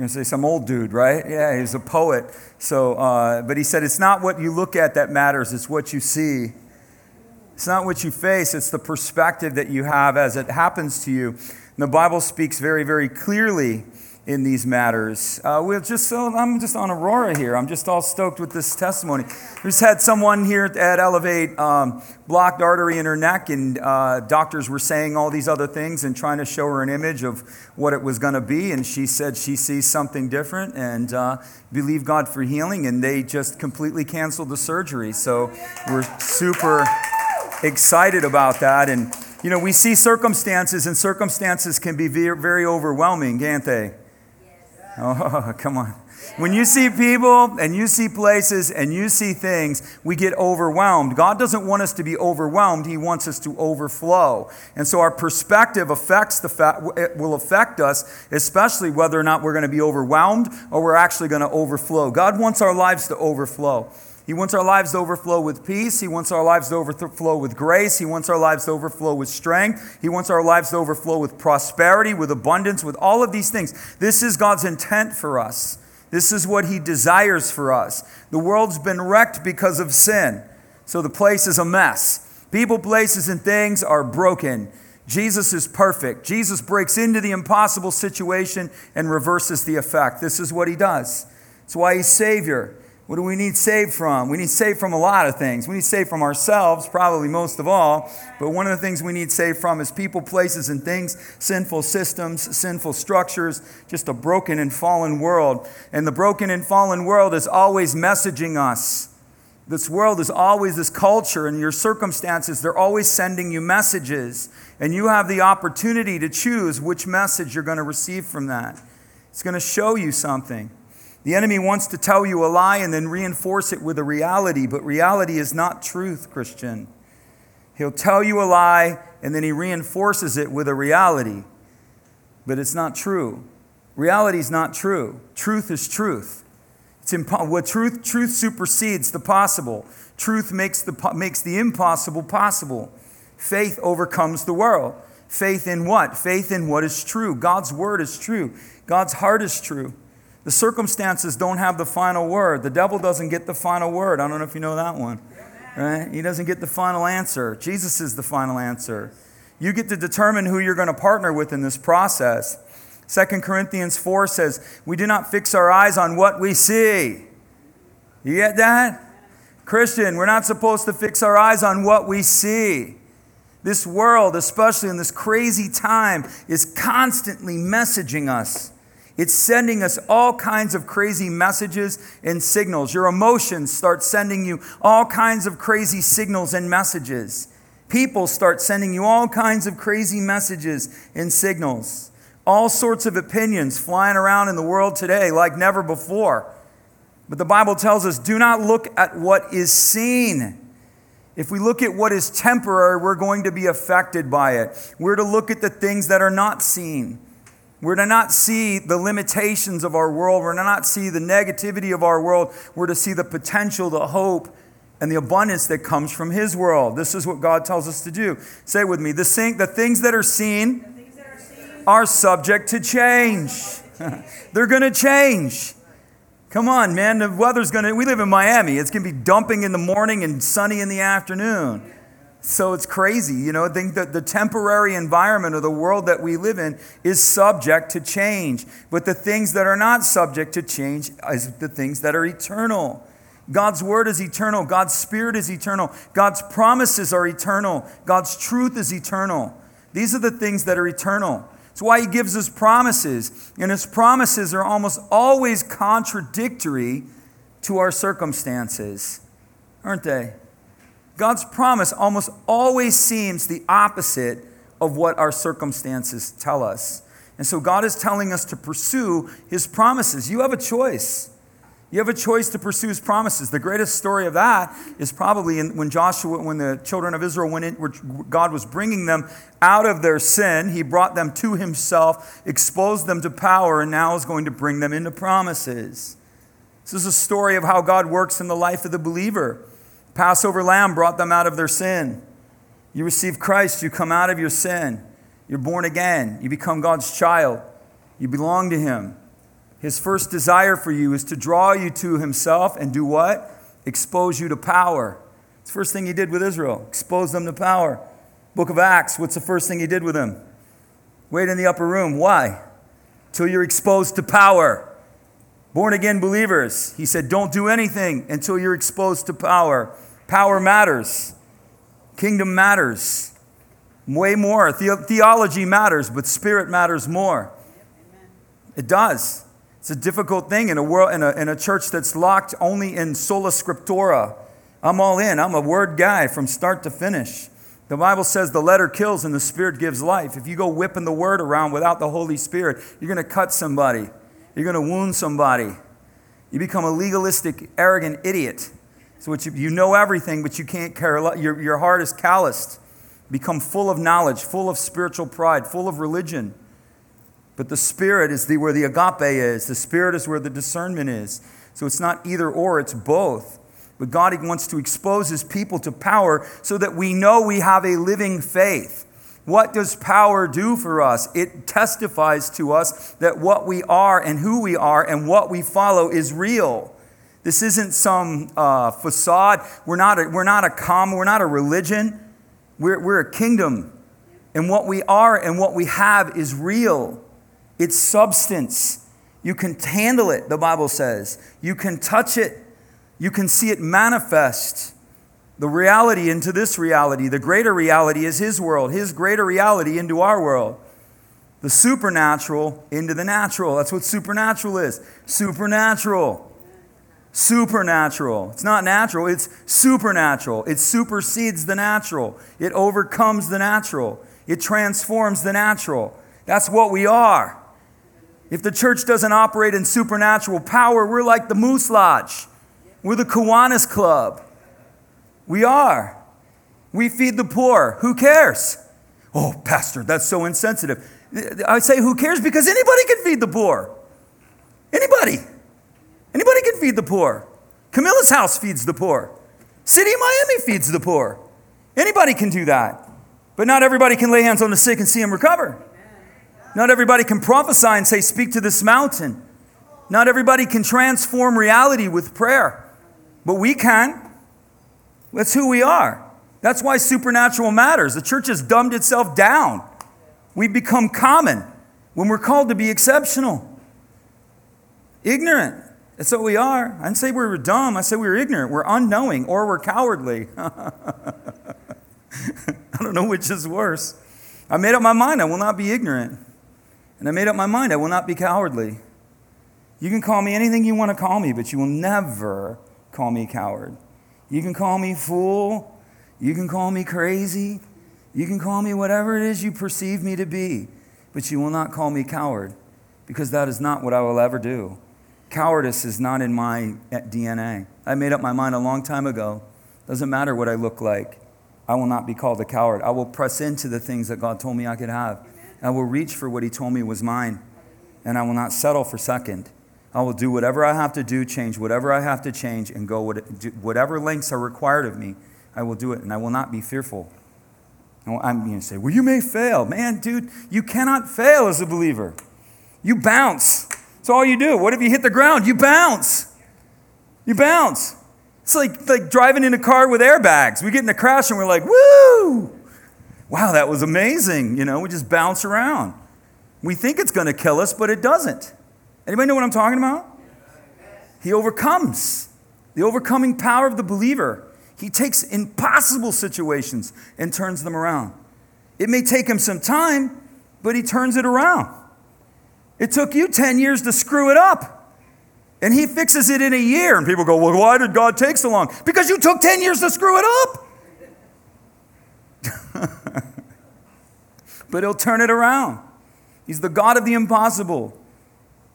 You're going to say some old dude, right? Yeah, he's a poet. So, uh, but he said, it's not what you look at that matters, it's what you see. It's not what you face, it's the perspective that you have as it happens to you. And the Bible speaks very, very clearly in these matters. Uh, we're just so I'm just on Aurora here. I'm just all stoked with this testimony. We just had someone here at Elevate um, blocked artery in her neck, and uh, doctors were saying all these other things and trying to show her an image of what it was going to be. And she said she sees something different and uh, believe God for healing. And they just completely canceled the surgery. So we're super excited about that. And you know, we see circumstances, and circumstances can be very, very overwhelming, can't they? Oh, come on. When you see people and you see places and you see things, we get overwhelmed. God doesn't want us to be overwhelmed, He wants us to overflow. And so our perspective affects the fact, it will affect us, especially whether or not we're going to be overwhelmed or we're actually going to overflow. God wants our lives to overflow. He wants our lives to overflow with peace. He wants our lives to overflow with grace. He wants our lives to overflow with strength. He wants our lives to overflow with prosperity, with abundance, with all of these things. This is God's intent for us. This is what He desires for us. The world's been wrecked because of sin, so the place is a mess. People, places, and things are broken. Jesus is perfect. Jesus breaks into the impossible situation and reverses the effect. This is what He does. It's why He's Savior. What do we need saved from? We need saved from a lot of things. We need saved from ourselves, probably most of all. But one of the things we need saved from is people, places, and things, sinful systems, sinful structures, just a broken and fallen world. And the broken and fallen world is always messaging us. This world is always this culture, and your circumstances, they're always sending you messages. And you have the opportunity to choose which message you're going to receive from that. It's going to show you something. The enemy wants to tell you a lie and then reinforce it with a reality, but reality is not truth, Christian. He'll tell you a lie and then he reinforces it with a reality, but it's not true. Reality is not true. Truth is truth. It's impo- what truth, truth supersedes the possible. Truth makes the, makes the impossible possible. Faith overcomes the world. Faith in what? Faith in what is true. God's word is true. God's heart is true. The circumstances don't have the final word. The devil doesn't get the final word. I don't know if you know that one. Right? He doesn't get the final answer. Jesus is the final answer. You get to determine who you're going to partner with in this process. 2 Corinthians 4 says, We do not fix our eyes on what we see. You get that? Christian, we're not supposed to fix our eyes on what we see. This world, especially in this crazy time, is constantly messaging us. It's sending us all kinds of crazy messages and signals. Your emotions start sending you all kinds of crazy signals and messages. People start sending you all kinds of crazy messages and signals. All sorts of opinions flying around in the world today like never before. But the Bible tells us do not look at what is seen. If we look at what is temporary, we're going to be affected by it. We're to look at the things that are not seen. We're to not see the limitations of our world. We're to not see the negativity of our world. We're to see the potential, the hope, and the abundance that comes from His world. This is what God tells us to do. Say with me the, thing, the things that are seen, that are, seen are subject to change. They're going to change. Come on, man. The weather's going to, we live in Miami. It's going to be dumping in the morning and sunny in the afternoon. So it's crazy. You know, I think that the temporary environment of the world that we live in is subject to change. But the things that are not subject to change is the things that are eternal. God's word is eternal. God's spirit is eternal. God's promises are eternal. God's truth is eternal. These are the things that are eternal. It's why he gives us promises. And his promises are almost always contradictory to our circumstances, aren't they? God's promise almost always seems the opposite of what our circumstances tell us. And so God is telling us to pursue his promises. You have a choice. You have a choice to pursue his promises. The greatest story of that is probably in, when Joshua, when the children of Israel went in, where God was bringing them out of their sin, he brought them to himself, exposed them to power, and now is going to bring them into promises. This is a story of how God works in the life of the believer. Passover lamb brought them out of their sin. You receive Christ, you come out of your sin. You're born again. You become God's child. You belong to Him. His first desire for you is to draw you to himself and do what? Expose you to power. It's the first thing he did with Israel, expose them to power. Book of Acts, what's the first thing he did with them? Wait in the upper room. Why? Till you're exposed to power. Born again believers, he said, don't do anything until you're exposed to power. Power matters, kingdom matters. Way more. The- theology matters, but spirit matters more. It does. It's a difficult thing in a world in a, in a church that's locked only in sola scriptura. I'm all in. I'm a word guy from start to finish. The Bible says the letter kills and the spirit gives life. If you go whipping the word around without the Holy Spirit, you're going to cut somebody. You're going to wound somebody. You become a legalistic, arrogant idiot. So you, you know everything, but you can't care. Your, your heart is calloused. Become full of knowledge, full of spiritual pride, full of religion. But the Spirit is the, where the agape is. The Spirit is where the discernment is. So it's not either or, it's both. But God wants to expose His people to power so that we know we have a living faith. What does power do for us? It testifies to us that what we are and who we are and what we follow is real. This isn't some uh, facade. We're not a, we're not a common, we're not a religion. We're, we're a kingdom. And what we are and what we have is real. It's substance. You can handle it, the Bible says. You can touch it. You can see it manifest. The reality into this reality. The greater reality is His world, His greater reality into our world. The supernatural into the natural. That's what supernatural is. Supernatural. Supernatural. It's not natural, it's supernatural. It supersedes the natural, it overcomes the natural, it transforms the natural. That's what we are. If the church doesn't operate in supernatural power, we're like the Moose Lodge. We're the Kiwanis Club. We are. We feed the poor. Who cares? Oh, Pastor, that's so insensitive. I say, who cares? Because anybody can feed the poor. Anybody. Anybody can feed the poor. Camillus house feeds the poor. City of Miami feeds the poor. Anybody can do that. But not everybody can lay hands on the sick and see them recover. Not everybody can prophesy and say, Speak to this mountain. Not everybody can transform reality with prayer, but we can. That's who we are. That's why supernatural matters. The church has dumbed itself down. We've become common when we're called to be exceptional. Ignorant. That's what we are. I didn't say we were dumb. I said we were ignorant. We're unknowing or we're cowardly. I don't know which is worse. I made up my mind I will not be ignorant. And I made up my mind I will not be cowardly. You can call me anything you want to call me, but you will never call me coward. You can call me fool. You can call me crazy. You can call me whatever it is you perceive me to be, but you will not call me coward because that is not what I will ever do. Cowardice is not in my eh, DNA. I made up my mind a long time ago. Doesn't matter what I look like. I will not be called a coward. I will press into the things that God told me I could have. I will reach for what He told me was mine, and I will not settle for second. I will do whatever I have to do, change whatever I have to change, and go whatever lengths are required of me. I will do it, and I will not be fearful. I'm going to say, well, you may fail. Man, dude, you cannot fail as a believer. You bounce. That's all you do. What if you hit the ground? You bounce. You bounce. It's like, like driving in a car with airbags. We get in a crash and we're like, woo! wow, that was amazing. You know, we just bounce around. We think it's going to kill us, but it doesn't. Anybody know what I'm talking about? He overcomes. The overcoming power of the believer. He takes impossible situations and turns them around. It may take him some time, but he turns it around. It took you 10 years to screw it up. And he fixes it in a year. And people go, Well, why did God take so long? Because you took 10 years to screw it up. but he'll turn it around. He's the God of the impossible.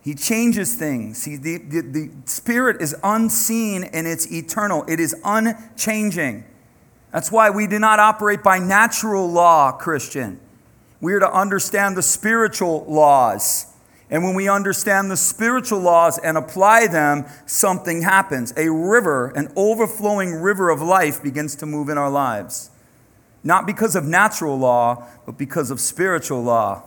He changes things. He, the, the, the Spirit is unseen and it's eternal, it is unchanging. That's why we do not operate by natural law, Christian. We are to understand the spiritual laws. And when we understand the spiritual laws and apply them, something happens. A river, an overflowing river of life, begins to move in our lives. Not because of natural law, but because of spiritual law.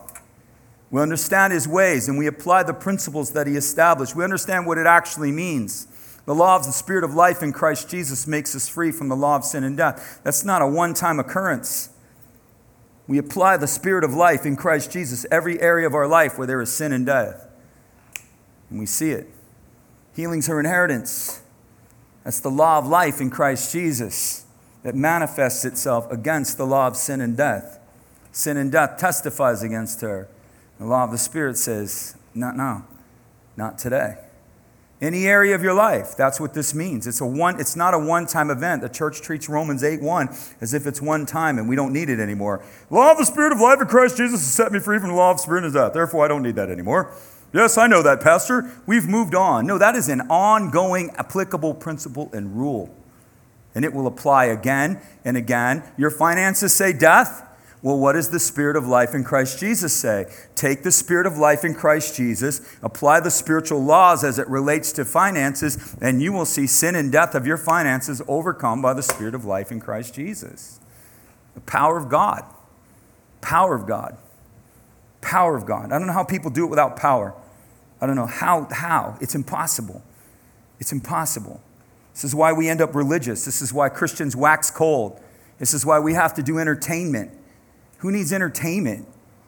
We understand his ways and we apply the principles that he established. We understand what it actually means. The law of the Spirit of life in Christ Jesus makes us free from the law of sin and death. That's not a one time occurrence. We apply the Spirit of life in Christ Jesus every area of our life where there is sin and death. And we see it. Healing's her inheritance. That's the law of life in Christ Jesus that manifests itself against the law of sin and death. Sin and death testifies against her. The law of the Spirit says, not now, not today. Any area of your life, that's what this means. It's, a one, it's not a one time event. The church treats Romans 8 1 as if it's one time and we don't need it anymore. Law of the Spirit of life in Christ Jesus has set me free from the law of Spirit and death. Therefore, I don't need that anymore. Yes, I know that, Pastor. We've moved on. No, that is an ongoing applicable principle and rule. And it will apply again and again. Your finances say death. Well, what does the Spirit of life in Christ Jesus say? Take the Spirit of life in Christ Jesus, apply the spiritual laws as it relates to finances, and you will see sin and death of your finances overcome by the Spirit of life in Christ Jesus. The power of God. Power of God. Power of God. I don't know how people do it without power. I don't know how. How? It's impossible. It's impossible. This is why we end up religious. This is why Christians wax cold. This is why we have to do entertainment. Who needs entertainment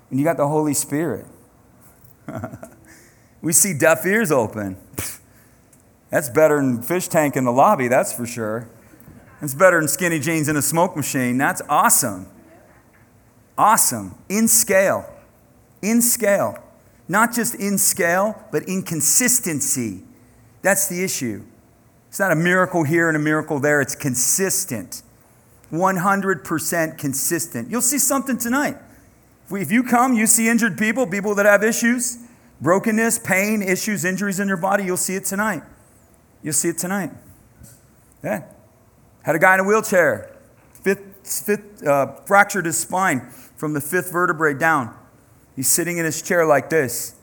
And you got the Holy Spirit? we see deaf ears open. That's better than fish tank in the lobby, that's for sure. It's better than skinny jeans in a smoke machine. That's awesome. Awesome. In scale. In scale. Not just in scale, but in consistency. That's the issue. It's not a miracle here and a miracle there, it's consistent. 100% consistent. You'll see something tonight. If you come, you see injured people, people that have issues, brokenness, pain, issues, injuries in your body, you'll see it tonight. You'll see it tonight. Yeah. Had a guy in a wheelchair, fifth, fifth, uh, fractured his spine from the fifth vertebrae down. He's sitting in his chair like this,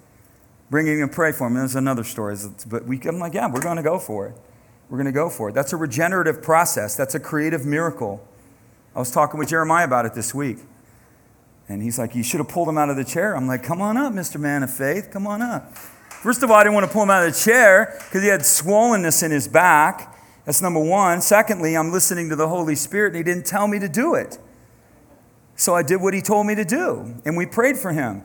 bringing to pray for him. There's another story. But we, I'm like, yeah, we're going to go for it. We're going to go for it. That's a regenerative process. That's a creative miracle. I was talking with Jeremiah about it this week. And he's like, You should have pulled him out of the chair. I'm like, Come on up, Mr. Man of Faith. Come on up. First of all, I didn't want to pull him out of the chair because he had swollenness in his back. That's number one. Secondly, I'm listening to the Holy Spirit and he didn't tell me to do it. So I did what he told me to do. And we prayed for him.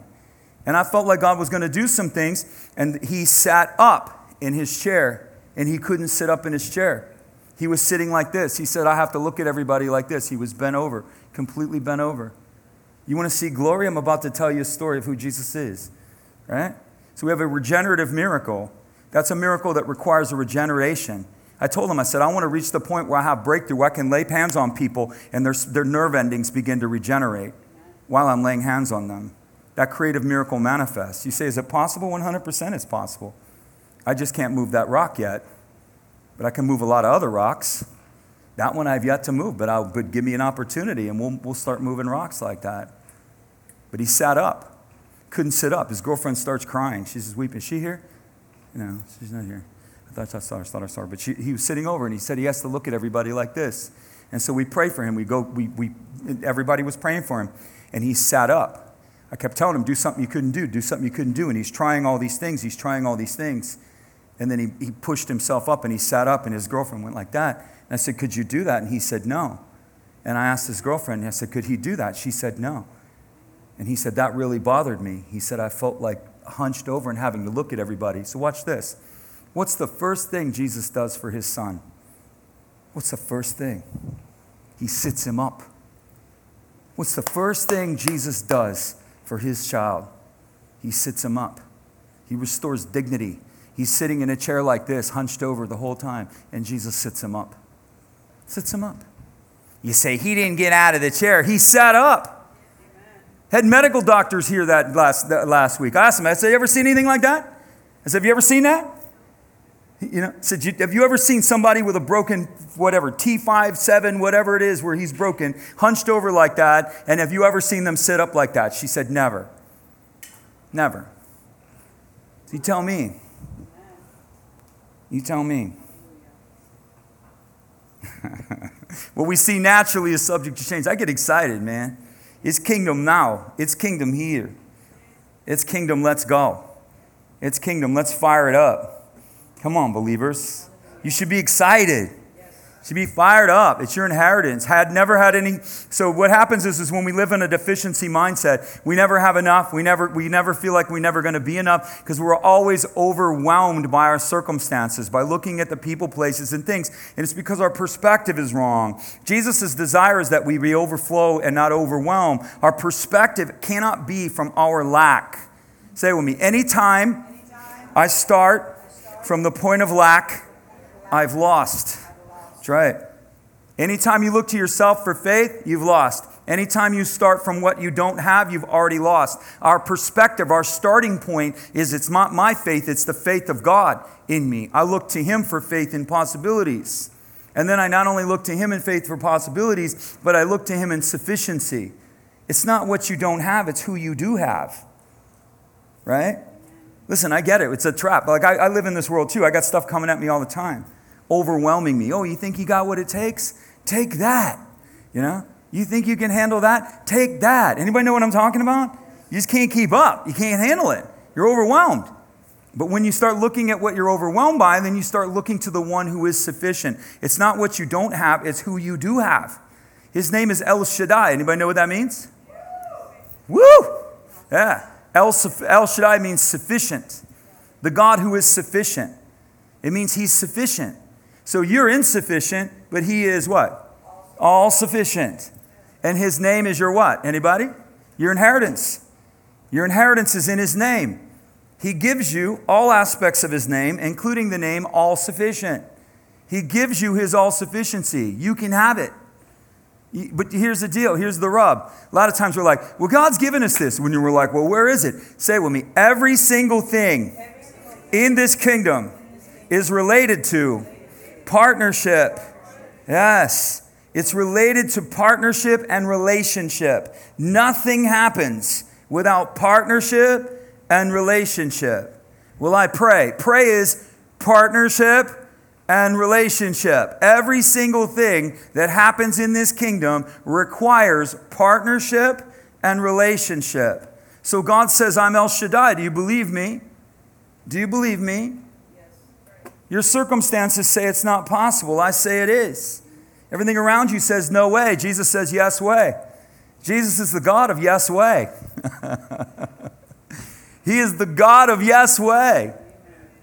And I felt like God was going to do some things. And he sat up in his chair and he couldn't sit up in his chair. He was sitting like this. He said, I have to look at everybody like this. He was bent over, completely bent over. You want to see glory? I'm about to tell you a story of who Jesus is, right? So we have a regenerative miracle. That's a miracle that requires a regeneration. I told him, I said, I want to reach the point where I have breakthrough, where I can lay hands on people and their, their nerve endings begin to regenerate while I'm laying hands on them. That creative miracle manifests. You say, is it possible? 100% it's possible. I just can't move that rock yet but I can move a lot of other rocks. That one I've yet to move, but, I'll, but give me an opportunity and we'll, we'll start moving rocks like that. But he sat up, couldn't sit up. His girlfriend starts crying. She's weeping. Is she here? No, she's not here. I thought I saw her, thought I saw her. But she, he was sitting over and he said he has to look at everybody like this. And so we pray for him. We go, we, we, everybody was praying for him. And he sat up. I kept telling him, do something you couldn't do, do something you couldn't do. And he's trying all these things. He's trying all these things. And then he, he pushed himself up and he sat up, and his girlfriend went like that. And I said, Could you do that? And he said, No. And I asked his girlfriend, and I said, Could he do that? She said, No. And he said, That really bothered me. He said, I felt like hunched over and having to look at everybody. So watch this. What's the first thing Jesus does for his son? What's the first thing? He sits him up. What's the first thing Jesus does for his child? He sits him up. He restores dignity. He's sitting in a chair like this, hunched over the whole time, and Jesus sits him up. Sits him up. You say, He didn't get out of the chair, he sat up. Had medical doctors here that last, that last week. I asked them, I said, You ever seen anything like that? I said, Have you ever seen that? You know, said, Have you ever seen somebody with a broken, whatever, T5, 7, whatever it is, where he's broken, hunched over like that? And have you ever seen them sit up like that? She said, Never. Never. So you tell me, you tell me. what we see naturally is subject to change. I get excited, man. It's kingdom now, it's kingdom here. It's kingdom, let's go. It's kingdom, let's fire it up. Come on, believers. You should be excited to be fired up. It's your inheritance. Had never had any. So what happens is, is when we live in a deficiency mindset, we never have enough. We never, we never feel like we're never going to be enough because we're always overwhelmed by our circumstances, by looking at the people, places, and things. And it's because our perspective is wrong. Jesus' desire is that we be overflow and not overwhelm. Our perspective cannot be from our lack. Say with me. Anytime, Anytime I start from the point of lack, I've lost. Right. Anytime you look to yourself for faith, you've lost. Anytime you start from what you don't have, you've already lost. Our perspective, our starting point is it's not my faith, it's the faith of God in me. I look to Him for faith in possibilities. And then I not only look to Him in faith for possibilities, but I look to Him in sufficiency. It's not what you don't have, it's who you do have. Right? Listen, I get it. It's a trap. Like, I, I live in this world too. I got stuff coming at me all the time overwhelming me. Oh, you think you got what it takes? Take that. You know? You think you can handle that? Take that. Anybody know what I'm talking about? You just can't keep up. You can't handle it. You're overwhelmed. But when you start looking at what you're overwhelmed by, then you start looking to the one who is sufficient. It's not what you don't have, it's who you do have. His name is El Shaddai. Anybody know what that means? Woo! Yeah. El, El Shaddai means sufficient. The God who is sufficient. It means he's sufficient. So you're insufficient, but he is what? All sufficient. And his name is your what? Anybody? Your inheritance. Your inheritance is in his name. He gives you all aspects of his name, including the name all sufficient. He gives you his all sufficiency. You can have it. But here's the deal. Here's the rub. A lot of times we're like, well, God's given us this. When you were like, well, where is it? Say it with me. Every single thing in this kingdom is related to Partnership. Yes. It's related to partnership and relationship. Nothing happens without partnership and relationship. Will I pray? Pray is partnership and relationship. Every single thing that happens in this kingdom requires partnership and relationship. So God says, I'm El Shaddai. Do you believe me? Do you believe me? Your circumstances say it's not possible. I say it is. Everything around you says no way. Jesus says yes way. Jesus is the God of yes way. he is the God of yes way.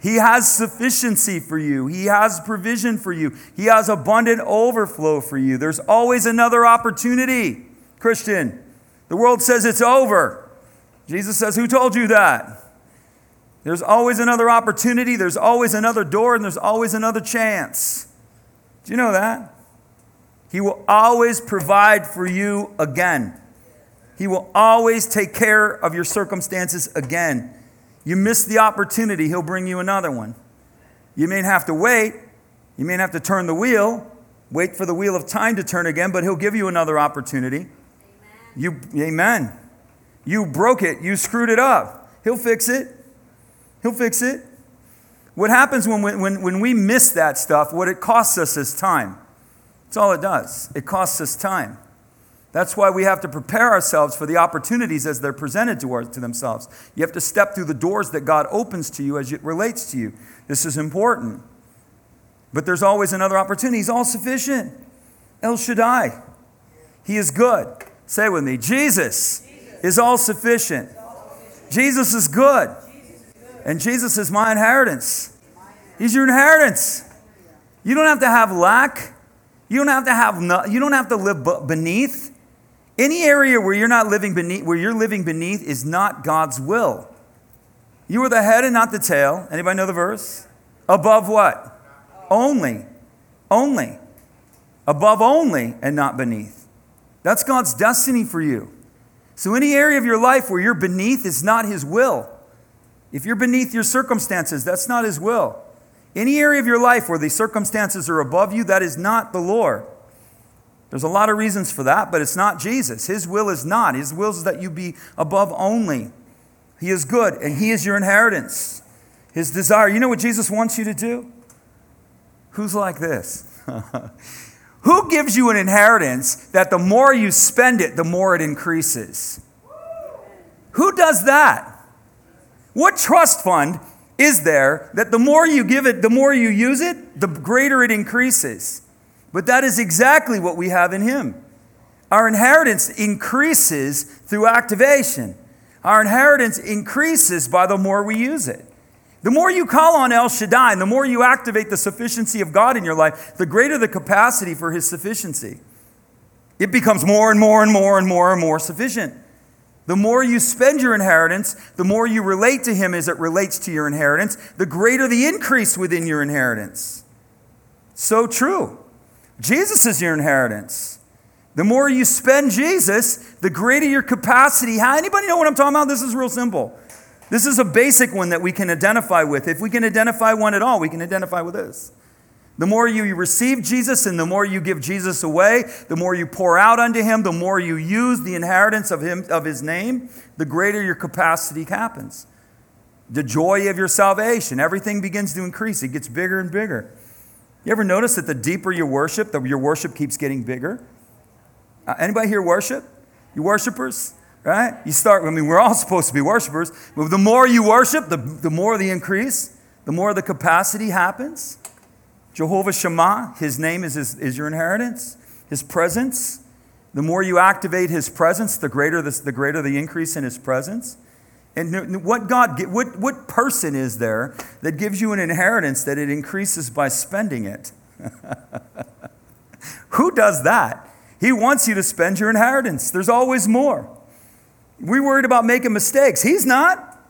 He has sufficiency for you. He has provision for you. He has abundant overflow for you. There's always another opportunity, Christian. The world says it's over. Jesus says, Who told you that? There's always another opportunity, there's always another door, and there's always another chance. Do you know that? He will always provide for you again. He will always take care of your circumstances again. You miss the opportunity, He'll bring you another one. You may have to wait, you may have to turn the wheel, wait for the wheel of time to turn again, but He'll give you another opportunity. Amen. You, amen. You broke it, you screwed it up. He'll fix it. He'll fix it. What happens when, when, when we miss that stuff, what it costs us is time. That's all it does. It costs us time. That's why we have to prepare ourselves for the opportunities as they're presented to, our, to themselves. You have to step through the doors that God opens to you as it relates to you. This is important. But there's always another opportunity. He's all sufficient. El Shaddai. He is good. Say with me Jesus, Jesus. is all sufficient. Jesus is good. And Jesus is my inheritance. He's your inheritance. You don't have to have lack. You don't have to have no, you don't have to live beneath. Any area where you're not living beneath where you're living beneath is not God's will. You are the head and not the tail. Anybody know the verse? Above what? Only. Only. Above only and not beneath. That's God's destiny for you. So any area of your life where you're beneath is not his will. If you're beneath your circumstances, that's not His will. Any area of your life where the circumstances are above you, that is not the Lord. There's a lot of reasons for that, but it's not Jesus. His will is not. His will is that you be above only. He is good, and He is your inheritance. His desire. You know what Jesus wants you to do? Who's like this? Who gives you an inheritance that the more you spend it, the more it increases? Who does that? What trust fund is there that the more you give it, the more you use it, the greater it increases? But that is exactly what we have in Him. Our inheritance increases through activation. Our inheritance increases by the more we use it. The more you call on El Shaddai and the more you activate the sufficiency of God in your life, the greater the capacity for His sufficiency. It becomes more and more and more and more and more sufficient. The more you spend your inheritance, the more you relate to Him as it relates to your inheritance, the greater the increase within your inheritance. So true. Jesus is your inheritance. The more you spend Jesus, the greater your capacity. How anybody know what I'm talking about? This is real simple. This is a basic one that we can identify with. If we can identify one at all, we can identify with this. The more you receive Jesus and the more you give Jesus away, the more you pour out unto him, the more you use the inheritance of him of his name, the greater your capacity happens. The joy of your salvation, everything begins to increase. It gets bigger and bigger. You ever notice that the deeper you worship, the, your worship keeps getting bigger? Uh, anybody here worship? You worshipers? Right? You start, I mean, we're all supposed to be worshipers. But the more you worship, the, the more the increase, the more the capacity happens. Jehovah Shammah, his name is, his, is your inheritance, his presence. The more you activate his presence, the greater the, the greater the increase in his presence. And what God, what, what person is there that gives you an inheritance that it increases by spending it? Who does that? He wants you to spend your inheritance. There's always more. We're worried about making mistakes. He's not.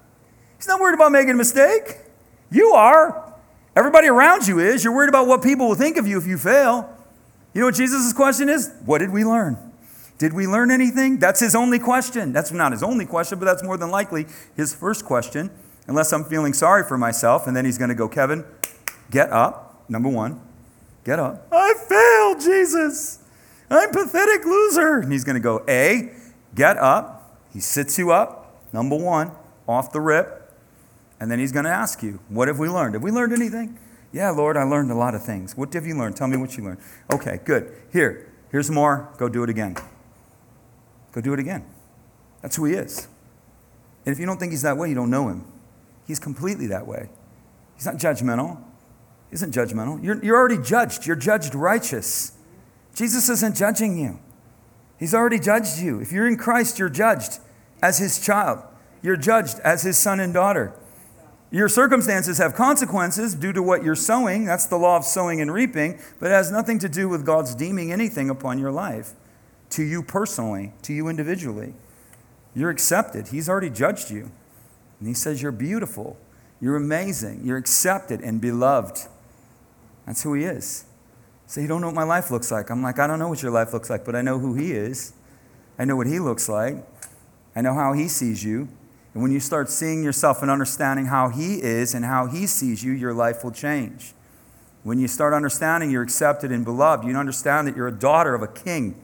He's not worried about making a mistake. You are. Everybody around you is. You're worried about what people will think of you if you fail. You know what Jesus' question is? What did we learn? Did we learn anything? That's his only question. That's not his only question, but that's more than likely his first question, unless I'm feeling sorry for myself. And then he's going to go, Kevin, get up. Number one, get up. I failed, Jesus. I'm pathetic loser. And he's going to go, A, get up. He sits you up. Number one, off the rip. And then he's going to ask you, What have we learned? Have we learned anything? Yeah, Lord, I learned a lot of things. What have you learned? Tell me what you learned. Okay, good. Here, here's more. Go do it again. Go do it again. That's who he is. And if you don't think he's that way, you don't know him. He's completely that way. He's not judgmental. He isn't judgmental. You're, you're already judged. You're judged righteous. Jesus isn't judging you. He's already judged you. If you're in Christ, you're judged as his child. You're judged as his son and daughter. Your circumstances have consequences due to what you're sowing. That's the law of sowing and reaping, but it has nothing to do with God's deeming anything upon your life, to you personally, to you individually. You're accepted. He's already judged you. And He says, You're beautiful, you're amazing, you're accepted and beloved. That's who He is. So you don't know what my life looks like. I'm like, I don't know what your life looks like, but I know who He is. I know what He looks like. I know how He sees you. And when you start seeing yourself and understanding how He is and how He sees you, your life will change. When you start understanding you're accepted and beloved, you understand that you're a daughter of a king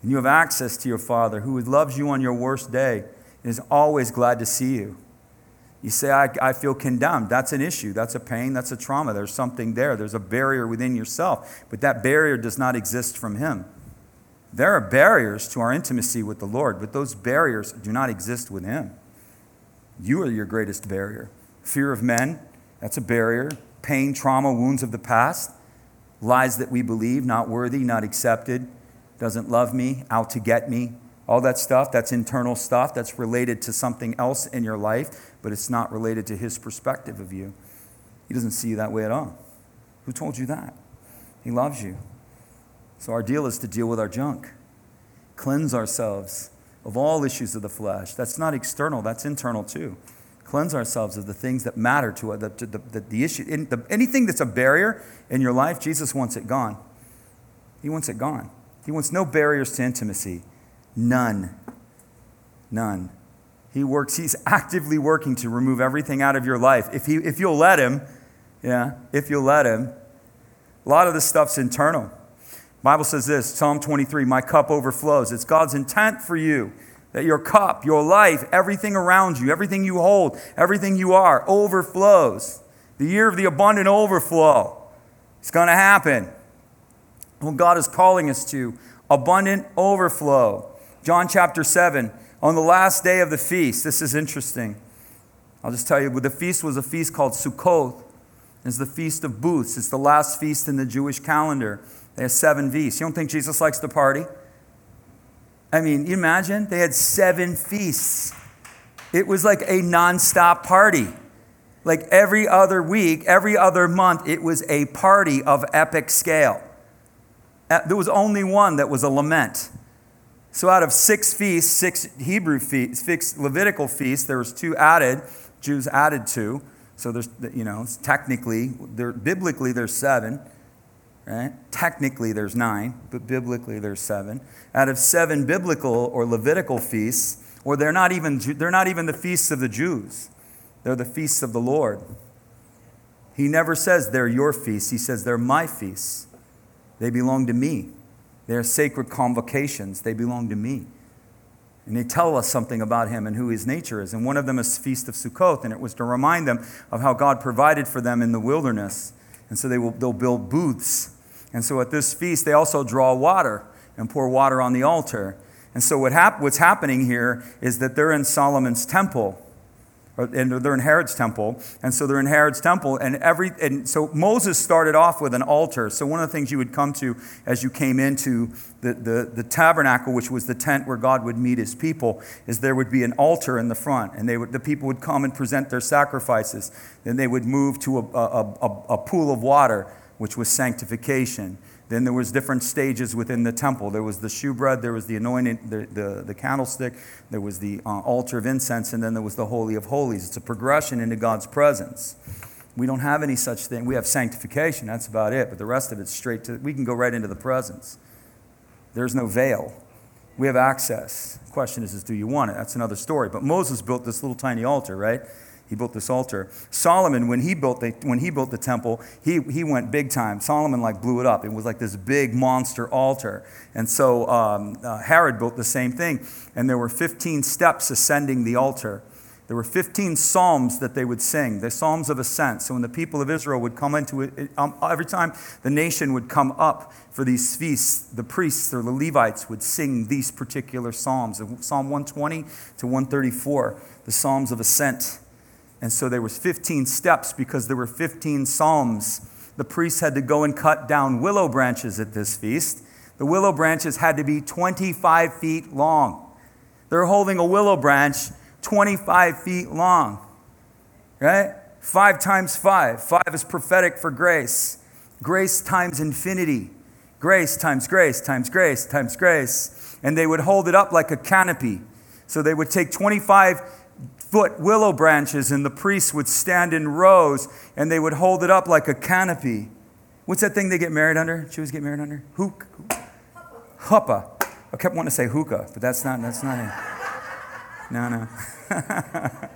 and you have access to your Father who loves you on your worst day and is always glad to see you. You say, I, I feel condemned. That's an issue. That's a pain. That's a trauma. There's something there. There's a barrier within yourself. But that barrier does not exist from Him. There are barriers to our intimacy with the Lord, but those barriers do not exist with Him. You are your greatest barrier. Fear of men, that's a barrier. Pain, trauma, wounds of the past, lies that we believe, not worthy, not accepted, doesn't love me, out to get me. All that stuff, that's internal stuff that's related to something else in your life, but it's not related to his perspective of you. He doesn't see you that way at all. Who told you that? He loves you. So our deal is to deal with our junk, cleanse ourselves, of all issues of the flesh. That's not external, that's internal too. Cleanse ourselves of the things that matter to us, the, the, the, the issue. In the, anything that's a barrier in your life, Jesus wants it gone. He wants it gone. He wants no barriers to intimacy. None. None. He works, he's actively working to remove everything out of your life. If, he, if you'll let him, yeah, if you'll let him. A lot of the stuff's internal. Bible says this, Psalm 23, my cup overflows. It's God's intent for you that your cup, your life, everything around you, everything you hold, everything you are overflows. The year of the abundant overflow. It's going to happen. What God is calling us to abundant overflow. John chapter 7, on the last day of the feast, this is interesting. I'll just tell you, the feast was a feast called Sukkot. It's the Feast of Booths. It's the last feast in the Jewish calendar. They have seven feasts. You don't think Jesus likes to party? I mean, you imagine? They had seven feasts. It was like a nonstop party. Like every other week, every other month, it was a party of epic scale. Uh, there was only one that was a lament. So out of six feasts, six Hebrew feasts, six Levitical feasts, there was two added, Jews added two. So there's, you know, technically, there, biblically there's seven, right? Technically there's nine, but biblically there's seven. Out of seven biblical or Levitical feasts, or they're not even, they're not even the feasts of the Jews. They're the feasts of the Lord. He never says they're your feasts. He says they're my feasts. They belong to me. They're sacred convocations. They belong to me. And they tell us something about him and who his nature is. And one of them is Feast of Sukkot, and it was to remind them of how God provided for them in the wilderness. And so they will, they'll build booths. And so at this feast, they also draw water and pour water on the altar. And so what hap- what's happening here is that they're in Solomon's temple and they're in Herod's temple, and so they're in Herod's temple, and every and so Moses started off with an altar. So one of the things you would come to as you came into the, the, the tabernacle, which was the tent where God would meet his people, is there would be an altar in the front, and they would, the people would come and present their sacrifices. Then they would move to a, a, a, a pool of water, which was sanctification. Then there was different stages within the temple. There was the shewbread, there was the anointing, the, the, the candlestick, there was the uh, altar of incense, and then there was the Holy of Holies. It's a progression into God's presence. We don't have any such thing. We have sanctification, that's about it. But the rest of it's straight to, we can go right into the presence. There's no veil. We have access. The question is, is do you want it? That's another story. But Moses built this little tiny altar, right? He built this altar. Solomon, when he built the, when he built the temple, he, he went big time. Solomon like blew it up. It was like this big monster altar. And so um, uh, Herod built the same thing. And there were 15 steps ascending the altar. There were 15 psalms that they would sing, the psalms of ascent. So when the people of Israel would come into it, um, every time the nation would come up for these feasts, the priests or the Levites would sing these particular psalms, Psalm 120 to 134, the psalms of ascent. And so there was 15 steps because there were 15 psalms. The priests had to go and cut down willow branches at this feast. The willow branches had to be 25 feet long. They're holding a willow branch 25 feet long, right? Five times five. Five is prophetic for grace. Grace times infinity. Grace times grace times grace times grace. And they would hold it up like a canopy. So they would take 25 foot willow branches, and the priests would stand in rows and they would hold it up like a canopy. What's that thing they get married under? Jews get married under? Hook. Huppah. I kept wanting to say hookah, but that's not, that's not it. No, no.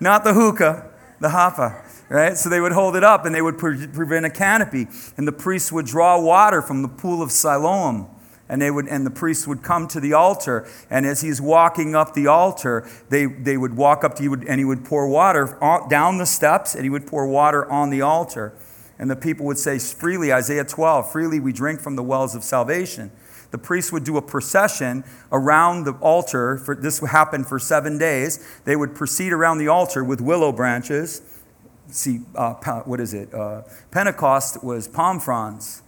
not the hookah, the hapa, right? So they would hold it up and they would prevent a canopy, and the priests would draw water from the pool of Siloam and they would and the priest would come to the altar and as he's walking up the altar they, they would walk up to you and he would pour water down the steps and he would pour water on the altar. And the people would say freely isaiah 12 freely we drink from the wells of salvation. The priest would do a procession around the altar for this would happen for seven days. They would proceed around the altar with willow branches. See uh, what is it? Uh, pentecost was palm fronds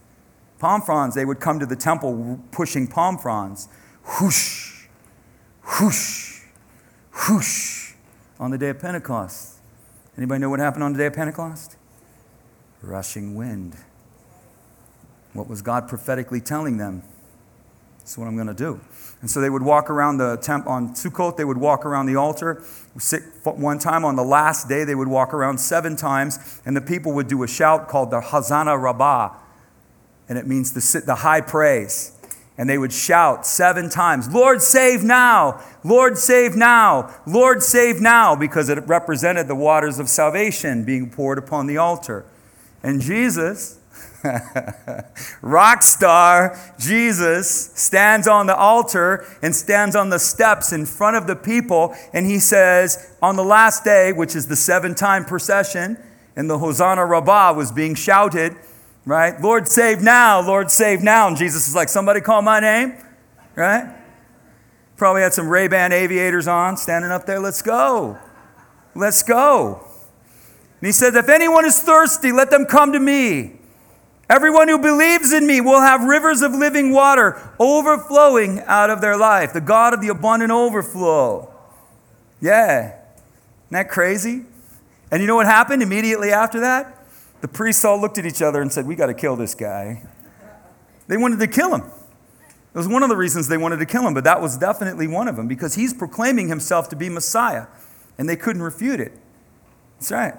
palm fronds, they would come to the temple pushing palm fronds. Whoosh, whoosh, whoosh on the day of Pentecost. Anybody know what happened on the day of Pentecost? Rushing wind. What was God prophetically telling them? That's what I'm going to do. And so they would walk around the temple on Sukkot, they would walk around the altar. Sit one time on the last day, they would walk around seven times, and the people would do a shout called the Hoshana Rabbah and it means the, the high praise. And they would shout seven times, Lord, save now! Lord, save now! Lord, save now! Because it represented the waters of salvation being poured upon the altar. And Jesus, rock star Jesus, stands on the altar and stands on the steps in front of the people. And he says, on the last day, which is the seven time procession, and the Hosanna Rabbah was being shouted, right? Lord, save now, Lord, save now. And Jesus is like, somebody call my name, right? Probably had some Ray-Ban aviators on, standing up there, let's go. Let's go. And he says, If anyone is thirsty, let them come to me. Everyone who believes in me will have rivers of living water overflowing out of their life. The God of the abundant overflow. Yeah. Isn't that crazy? And you know what happened immediately after that? The priests all looked at each other and said, We got to kill this guy. They wanted to kill him. It was one of the reasons they wanted to kill him, but that was definitely one of them because he's proclaiming himself to be Messiah, and they couldn't refute it. That's right.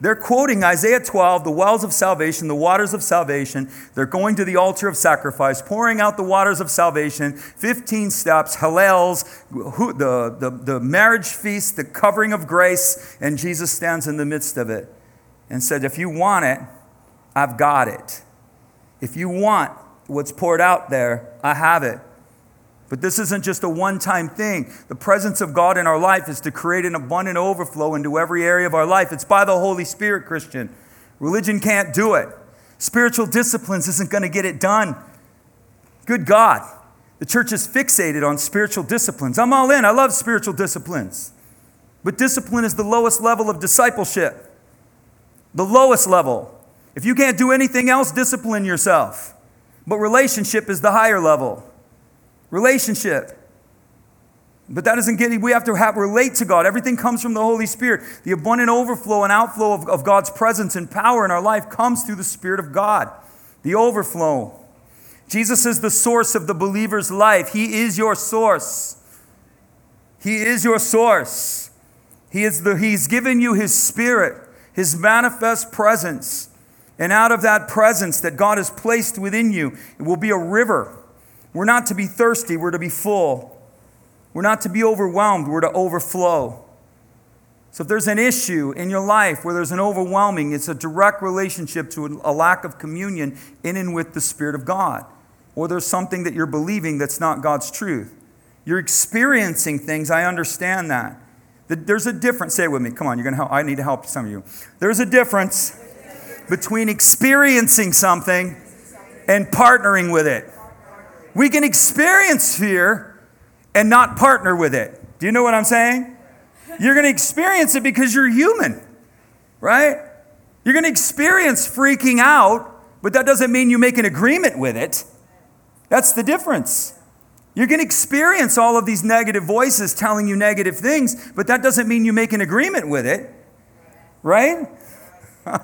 They're quoting Isaiah 12, the wells of salvation, the waters of salvation. They're going to the altar of sacrifice, pouring out the waters of salvation, 15 steps, Hallels, the, the, the marriage feast, the covering of grace, and Jesus stands in the midst of it and said, If you want it, I've got it. If you want what's poured out there, I have it. But this isn't just a one time thing. The presence of God in our life is to create an abundant overflow into every area of our life. It's by the Holy Spirit, Christian. Religion can't do it. Spiritual disciplines isn't going to get it done. Good God. The church is fixated on spiritual disciplines. I'm all in. I love spiritual disciplines. But discipline is the lowest level of discipleship. The lowest level. If you can't do anything else, discipline yourself. But relationship is the higher level. Relationship. But that doesn't get, we have to have, relate to God. Everything comes from the Holy Spirit. The abundant overflow and outflow of, of God's presence and power in our life comes through the Spirit of God. The overflow. Jesus is the source of the believer's life. He is your source. He is your source. He is the, he's given you His Spirit, His manifest presence. And out of that presence that God has placed within you, it will be a river. We're not to be thirsty, we're to be full. We're not to be overwhelmed, we're to overflow. So if there's an issue in your life where there's an overwhelming, it's a direct relationship to a lack of communion in and with the Spirit of God. Or there's something that you're believing that's not God's truth. You're experiencing things, I understand that. There's a difference. Say it with me. Come on, you're gonna help. I need to help some of you. There's a difference between experiencing something and partnering with it. We can experience fear and not partner with it. Do you know what I'm saying? You're to experience it because you're human, right? You're to experience freaking out, but that doesn't mean you make an agreement with it. That's the difference. You're going to experience all of these negative voices telling you negative things, but that doesn't mean you make an agreement with it, right?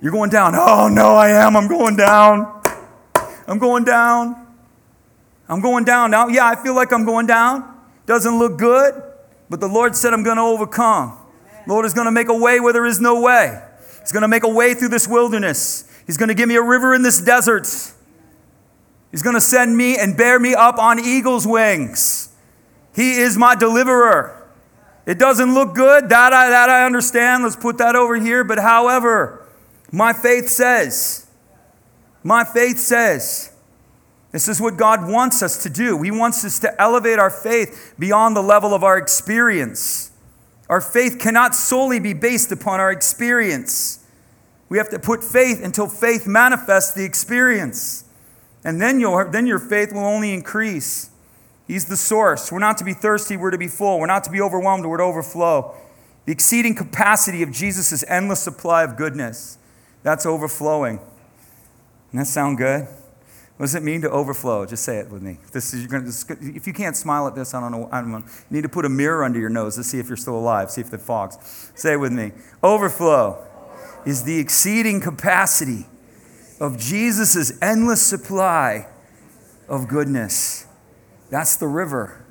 You're going down. Oh, no, I am. I'm going down. I'm going down. I'm going down now. Yeah, I feel like I'm going down. Doesn't look good, but the Lord said I'm going to overcome. Lord is going to make a way where there is no way. He's going to make a way through this wilderness. He's going to give me a river in this desert. He's going to send me and bear me up on eagle's wings. He is my deliverer. It doesn't look good. That I, that I understand. Let's put that over here. But however, my faith says, my faith says, this is what God wants us to do. He wants us to elevate our faith beyond the level of our experience. Our faith cannot solely be based upon our experience. We have to put faith until faith manifests the experience. And then, you'll, then your faith will only increase. He's the source. We're not to be thirsty, we're to be full. We're not to be overwhelmed, we're to overflow. The exceeding capacity of Jesus' endless supply of goodness. That's overflowing. Doesn't that sound good? What does it mean to overflow? Just say it with me. This is, you're gonna, if you can't smile at this, I don't know. I don't. You need to put a mirror under your nose to see if you're still alive, see if the fogs. Say it with me. Overflow is the exceeding capacity of Jesus' endless supply of goodness. That's the river.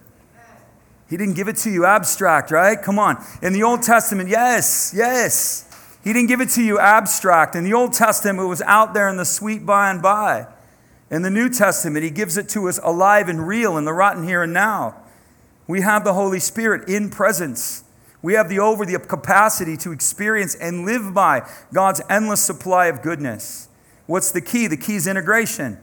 He didn't give it to you abstract, right? Come on. In the Old Testament, yes, yes. He didn't give it to you abstract. In the Old Testament, it was out there in the sweet by and by. In the New Testament, he gives it to us alive and real in the rotten here and now. We have the Holy Spirit in presence. We have the over the capacity to experience and live by God's endless supply of goodness. What's the key? The key is integration.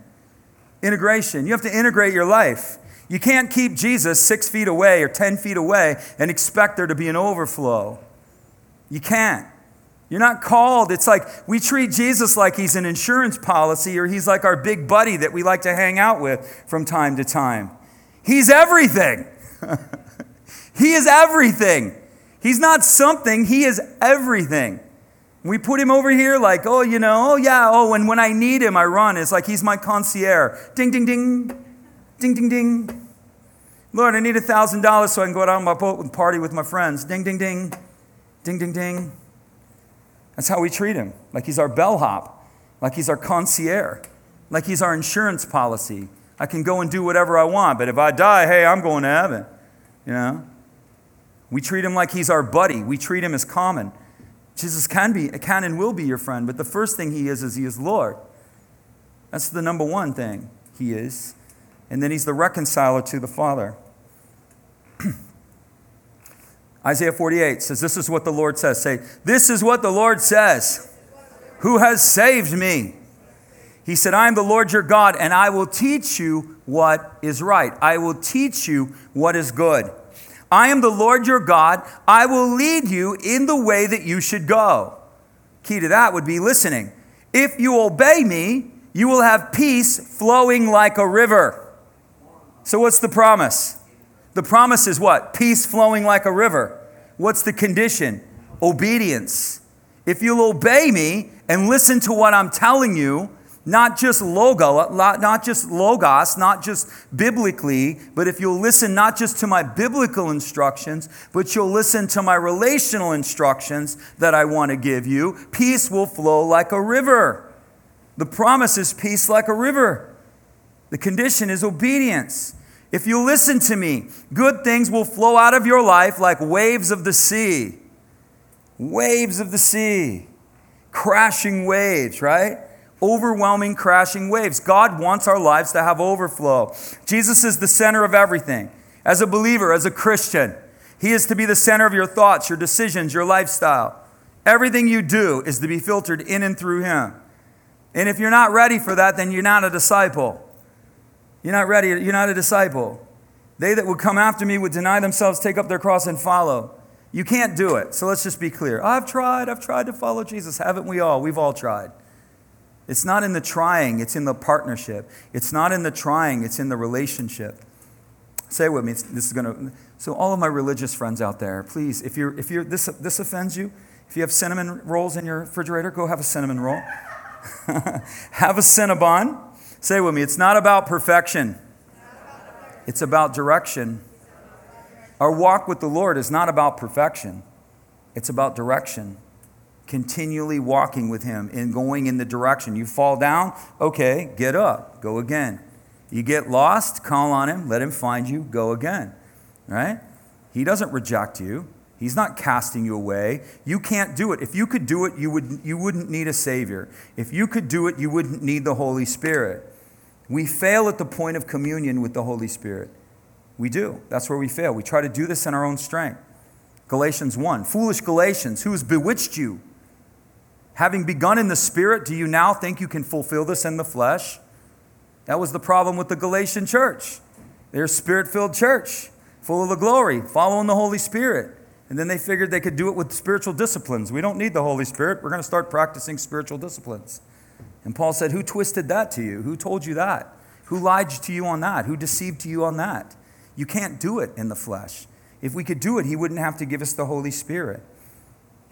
Integration. You have to integrate your life. You can't keep Jesus six feet away or 10 feet away and expect there to be an overflow. You can't. You're not called. It's like we treat Jesus like he's an insurance policy or he's like our big buddy that we like to hang out with from time to time. He's everything. he is everything. He's not something, He is everything. We put him over here like, oh, you know, oh, yeah, oh, and when I need him, I run. It's like he's my concierge. Ding, ding, ding, ding, ding, ding. Lord, I need $1,000 so I can go out on my boat and party with my friends. Ding, ding, ding, ding, ding, ding. That's how we treat him, like he's our bellhop, like he's our concierge, like he's our insurance policy. I can go and do whatever I want, but if I die, hey, I'm going to heaven. You know? We treat him like he's our buddy. We treat him as common. Jesus can be, can and will be your friend, but the first thing he is is he is Lord. That's the number one thing he is. And then he's the reconciler to the Father. Isaiah 48 says, This is what the Lord says. Say, This is what the Lord says, who has saved me. He said, I am the Lord your God, and I will teach you what is right. I will teach you what is good. I am the Lord your God. I will lead you in the way that you should go. Key to that would be listening. If you obey me, you will have peace flowing like a river. So, what's the promise? The promise is what? Peace flowing like a river. What's the condition? Obedience. If you'll obey me and listen to what I'm telling you, not just logo, uh, not just logos, not just biblically, but if you'll listen not just to my biblical instructions, but you'll listen to my relational instructions that I want to give you, peace will flow like a river. The promise is peace like a river. The condition is obedience. If you listen to me, good things will flow out of your life like waves of the sea. Waves of the sea. Crashing waves, right? Overwhelming, crashing waves. God wants our lives to have overflow. Jesus is the center of everything. As a believer, as a Christian, He is to be the center of your thoughts, your decisions, your lifestyle. Everything you do is to be filtered in and through Him. And if you're not ready for that, then you're not a disciple. You're not ready. You're not a disciple. They that would come after me would deny themselves, take up their cross, and follow. You can't do it. So let's just be clear. I've tried. I've tried to follow Jesus. Haven't we all? We've all tried. It's not in the trying, it's in the partnership. It's not in the trying, it's in the relationship. Say with me. This is going to. So, all of my religious friends out there, please, if you're, if you're, this, this offends you, if you have cinnamon rolls in your refrigerator, go have a cinnamon roll. have a Cinnabon. Say with me, it's not about perfection, it's about direction. Our walk with the Lord is not about perfection, it's about direction. Continually walking with Him and going in the direction. You fall down, okay, get up, go again. You get lost, call on Him, let Him find you, go again. Right? He doesn't reject you. He's not casting you away. You can't do it. If you could do it, you, would, you wouldn't need a Savior. If you could do it, you wouldn't need the Holy Spirit. We fail at the point of communion with the Holy Spirit. We do. That's where we fail. We try to do this in our own strength. Galatians 1 Foolish Galatians, who has bewitched you? Having begun in the Spirit, do you now think you can fulfill this in the flesh? That was the problem with the Galatian church. They're spirit filled church, full of the glory, following the Holy Spirit. And then they figured they could do it with spiritual disciplines. We don't need the Holy Spirit. We're going to start practicing spiritual disciplines. And Paul said, Who twisted that to you? Who told you that? Who lied to you on that? Who deceived you on that? You can't do it in the flesh. If we could do it, he wouldn't have to give us the Holy Spirit.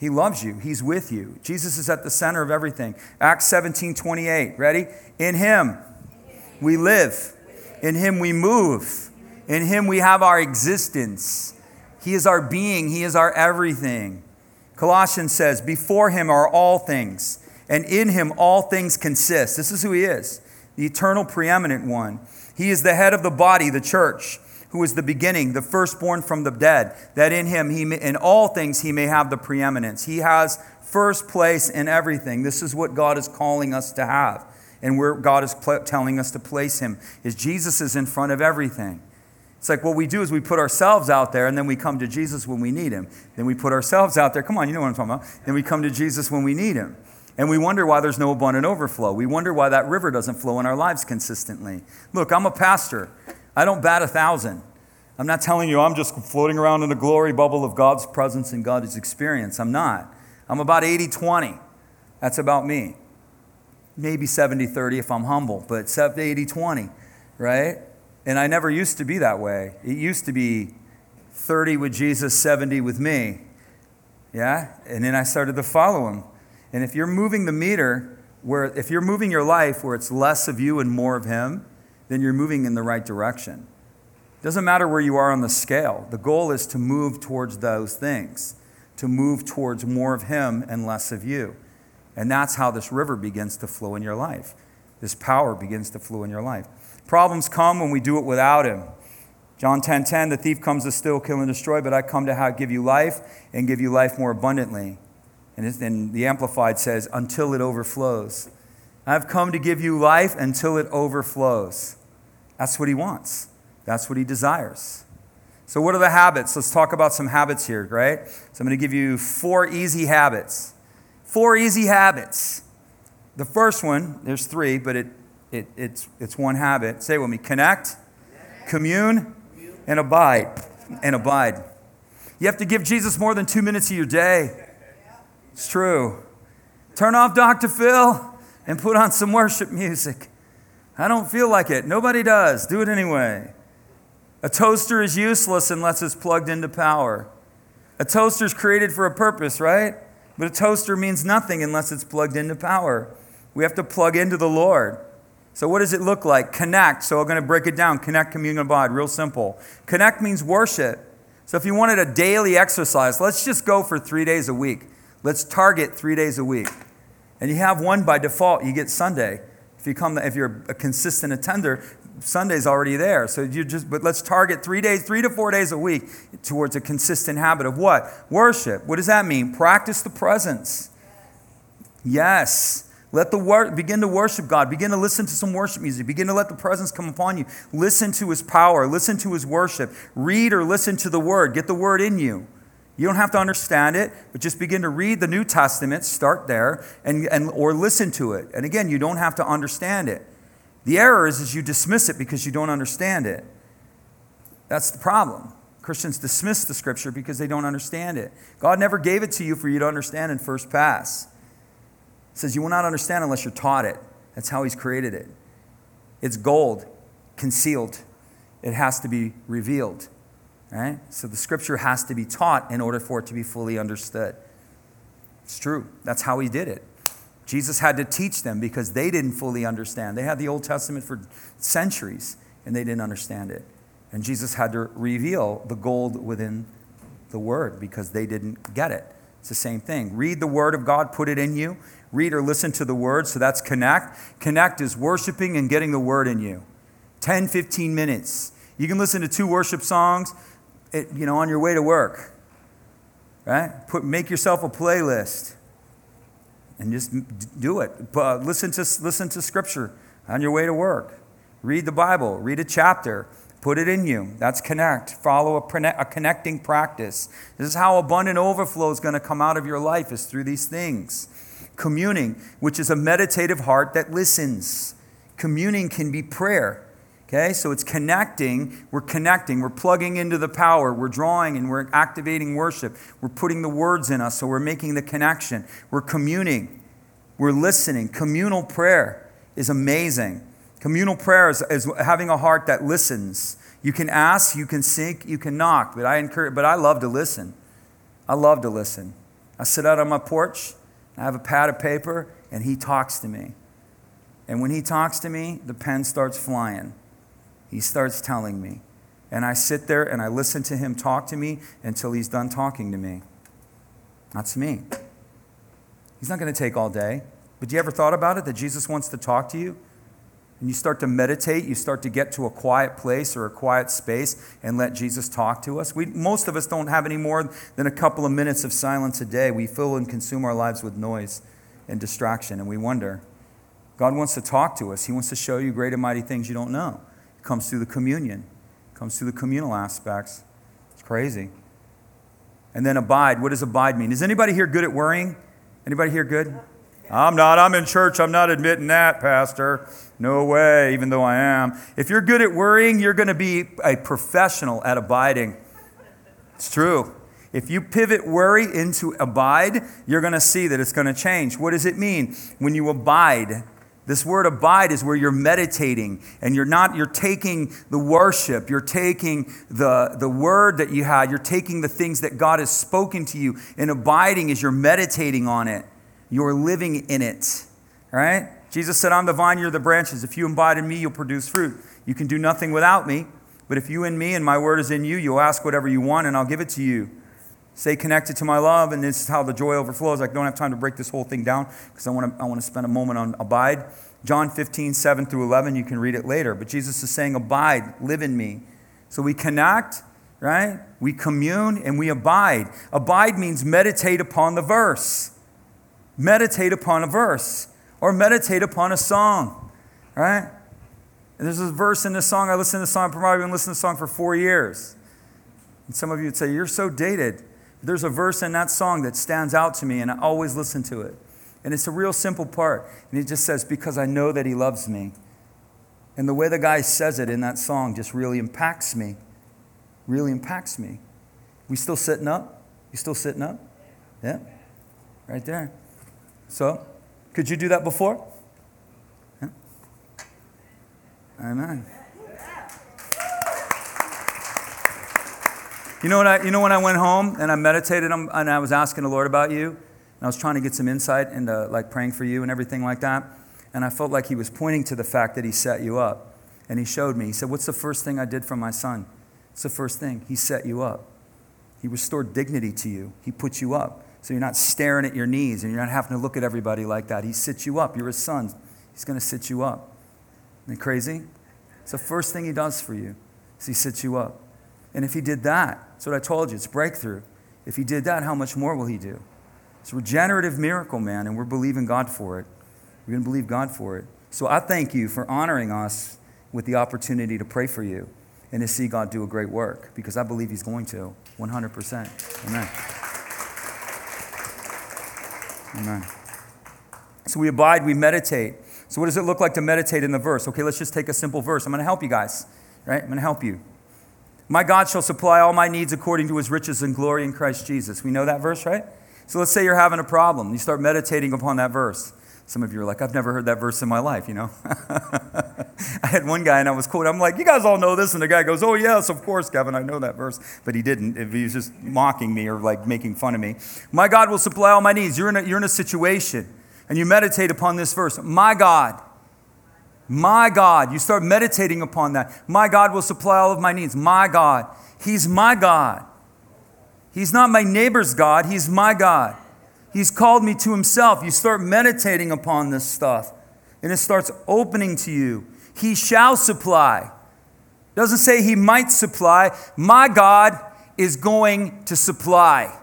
He loves you. He's with you. Jesus is at the center of everything. Acts 17 28. Ready? In him we live. In him we move. In him we have our existence. He is our being. He is our everything. Colossians says, Before him are all things and in him all things consist. This is who he is, the eternal preeminent one. He is the head of the body, the church, who is the beginning, the firstborn from the dead, that in him, he may, in all things, he may have the preeminence. He has first place in everything. This is what God is calling us to have. And where God is pl- telling us to place him is Jesus is in front of everything. It's like what we do is we put ourselves out there and then we come to Jesus when we need him. Then we put ourselves out there. Come on, you know what I'm talking about. Then we come to Jesus when we need him. And we wonder why there's no abundant overflow. We wonder why that river doesn't flow in our lives consistently. Look, I'm a pastor. I don't bat a thousand. I'm not telling you I'm just floating around in a glory bubble of God's presence and God's experience. I'm not. I'm about 80 20. That's about me. Maybe 70 30 if I'm humble, but 80 20, right? And I never used to be that way. It used to be 30 with Jesus, 70 with me. Yeah? And then I started to follow him. And if you're moving the meter, where if you're moving your life where it's less of you and more of him, then you're moving in the right direction. It doesn't matter where you are on the scale. The goal is to move towards those things, to move towards more of him and less of you. And that's how this river begins to flow in your life. This power begins to flow in your life. Problems come when we do it without him. John 10:10, 10, 10, the thief comes to steal, kill, and destroy, but I come to give you life and give you life more abundantly. And then the Amplified says, until it overflows. I've come to give you life until it overflows. That's what he wants. That's what he desires. So, what are the habits? Let's talk about some habits here, right? So, I'm going to give you four easy habits. Four easy habits. The first one, there's three, but it, it, it's, it's one habit. Say it with me connect, commune, and abide. And abide. You have to give Jesus more than two minutes of your day. It's true. Turn off Dr. Phil and put on some worship music. I don't feel like it. Nobody does. Do it anyway. A toaster is useless unless it's plugged into power. A toaster is created for a purpose, right? But a toaster means nothing unless it's plugged into power. We have to plug into the Lord. So, what does it look like? Connect. So, I'm going to break it down. Connect, communion, abide. Real simple. Connect means worship. So, if you wanted a daily exercise, let's just go for three days a week. Let's target three days a week. And you have one by default, you get Sunday. If, you come, if you're a consistent attender, Sunday's already there. So you just, but let's target three days, three to four days a week towards a consistent habit of what? Worship. What does that mean? Practice the presence. Yes. Let the word begin to worship God. Begin to listen to some worship music. Begin to let the presence come upon you. Listen to his power. Listen to his worship. Read or listen to the word. Get the word in you. You don't have to understand it, but just begin to read the New Testament, start there, and, and, or listen to it. And again, you don't have to understand it. The error is, is you dismiss it because you don't understand it. That's the problem. Christians dismiss the scripture because they don't understand it. God never gave it to you for you to understand in first pass. It says you will not understand unless you're taught it. That's how He's created it. It's gold, concealed. It has to be revealed. Right? So the scripture has to be taught in order for it to be fully understood. It's true. That's how he did it. Jesus had to teach them because they didn't fully understand. They had the Old Testament for centuries and they didn't understand it. And Jesus had to reveal the gold within the word because they didn't get it. It's the same thing. Read the word of God, put it in you. Read or listen to the word. So that's connect. Connect is worshiping and getting the word in you. 10, 15 minutes. You can listen to two worship songs it, you know, on your way to work, right? Put, make yourself a playlist and just do it. But uh, listen to, listen to scripture on your way to work. Read the Bible, read a chapter, put it in you. That's connect. Follow a, a connecting practice. This is how abundant overflow is going to come out of your life, is through these things. Communing, which is a meditative heart that listens. Communing can be prayer. Okay, so it's connecting. We're connecting. We're plugging into the power. We're drawing and we're activating worship. We're putting the words in us, so we're making the connection. We're communing. We're listening. Communal prayer is amazing. Communal prayer is, is having a heart that listens. You can ask, you can seek, you can knock, but I encourage, but I love to listen. I love to listen. I sit out on my porch, I have a pad of paper, and he talks to me. And when he talks to me, the pen starts flying. He starts telling me. And I sit there and I listen to him talk to me until he's done talking to me. That's me. He's not going to take all day. But you ever thought about it that Jesus wants to talk to you? And you start to meditate, you start to get to a quiet place or a quiet space and let Jesus talk to us. We, most of us don't have any more than a couple of minutes of silence a day. We fill and consume our lives with noise and distraction, and we wonder. God wants to talk to us, He wants to show you great and mighty things you don't know comes through the communion, comes through the communal aspects. It's crazy. And then abide. What does abide mean? Is anybody here good at worrying? Anybody here good? I'm not. I'm in church. I'm not admitting that, Pastor. No way, even though I am. If you're good at worrying, you're going to be a professional at abiding. It's true. If you pivot worry into abide, you're going to see that it's going to change. What does it mean? When you abide, This word abide is where you're meditating and you're not, you're taking the worship, you're taking the, the word that you had, you're taking the things that God has spoken to you. And abiding is you're meditating on it, you're living in it. Right? Jesus said, I'm the vine, you're the branches. If you abide in me, you'll produce fruit. You can do nothing without me, but if you in me and my word is in you, you'll ask whatever you want and I'll give it to you. Stay connected to my love, and this is how the joy overflows. I don't have time to break this whole thing down because I want to I want to spend a moment on abide. John 15, 7 through 11, you can read it later. But Jesus is saying, Abide, live in me. So we connect, right? We commune and we abide. Abide means meditate upon the verse. Meditate upon a verse or meditate upon a song, right? And there's a verse in this song. I listened to the song, probably been listening to the song for four years. And some of you would say, You're so dated. There's a verse in that song that stands out to me, and I always listen to it. And it's a real simple part. And it just says, Because I know that he loves me. And the way the guy says it in that song just really impacts me. Really impacts me. We still sitting up? You still sitting up? Yeah? Right there. So, could you do that before? Yeah. Amen. You know, when I, you know when I went home and I meditated and I was asking the Lord about you, and I was trying to get some insight into like praying for you and everything like that, and I felt like He was pointing to the fact that He set you up. And He showed me. He said, What's the first thing I did for my son? It's the first thing. He set you up. He restored dignity to you. He put you up. So you're not staring at your knees and you're not having to look at everybody like that. He sits you up. You're his son. He's going to sit you up. Isn't it crazy? It's the first thing he does for you. Is he sits you up. And if he did that, that's what I told you, it's breakthrough. If he did that, how much more will he do? It's a regenerative miracle, man, and we're believing God for it. We're going to believe God for it. So I thank you for honoring us with the opportunity to pray for you and to see God do a great work because I believe he's going to 100%. Amen. Amen. So we abide, we meditate. So, what does it look like to meditate in the verse? Okay, let's just take a simple verse. I'm going to help you guys, right? I'm going to help you. My God shall supply all my needs according to his riches and glory in Christ Jesus. We know that verse, right? So let's say you're having a problem. You start meditating upon that verse. Some of you are like, I've never heard that verse in my life, you know? I had one guy and I was quoting, I'm like, you guys all know this. And the guy goes, Oh, yes, of course, Kevin, I know that verse. But he didn't. He was just mocking me or like making fun of me. My God will supply all my needs. You're in a, you're in a situation and you meditate upon this verse. My God my God. You start meditating upon that. My God will supply all of my needs. My God. He's my God. He's not my neighbor's God. He's my God. He's called me to himself. You start meditating upon this stuff, and it starts opening to you. He shall supply. Doesn't say he might supply. My God is going to supply.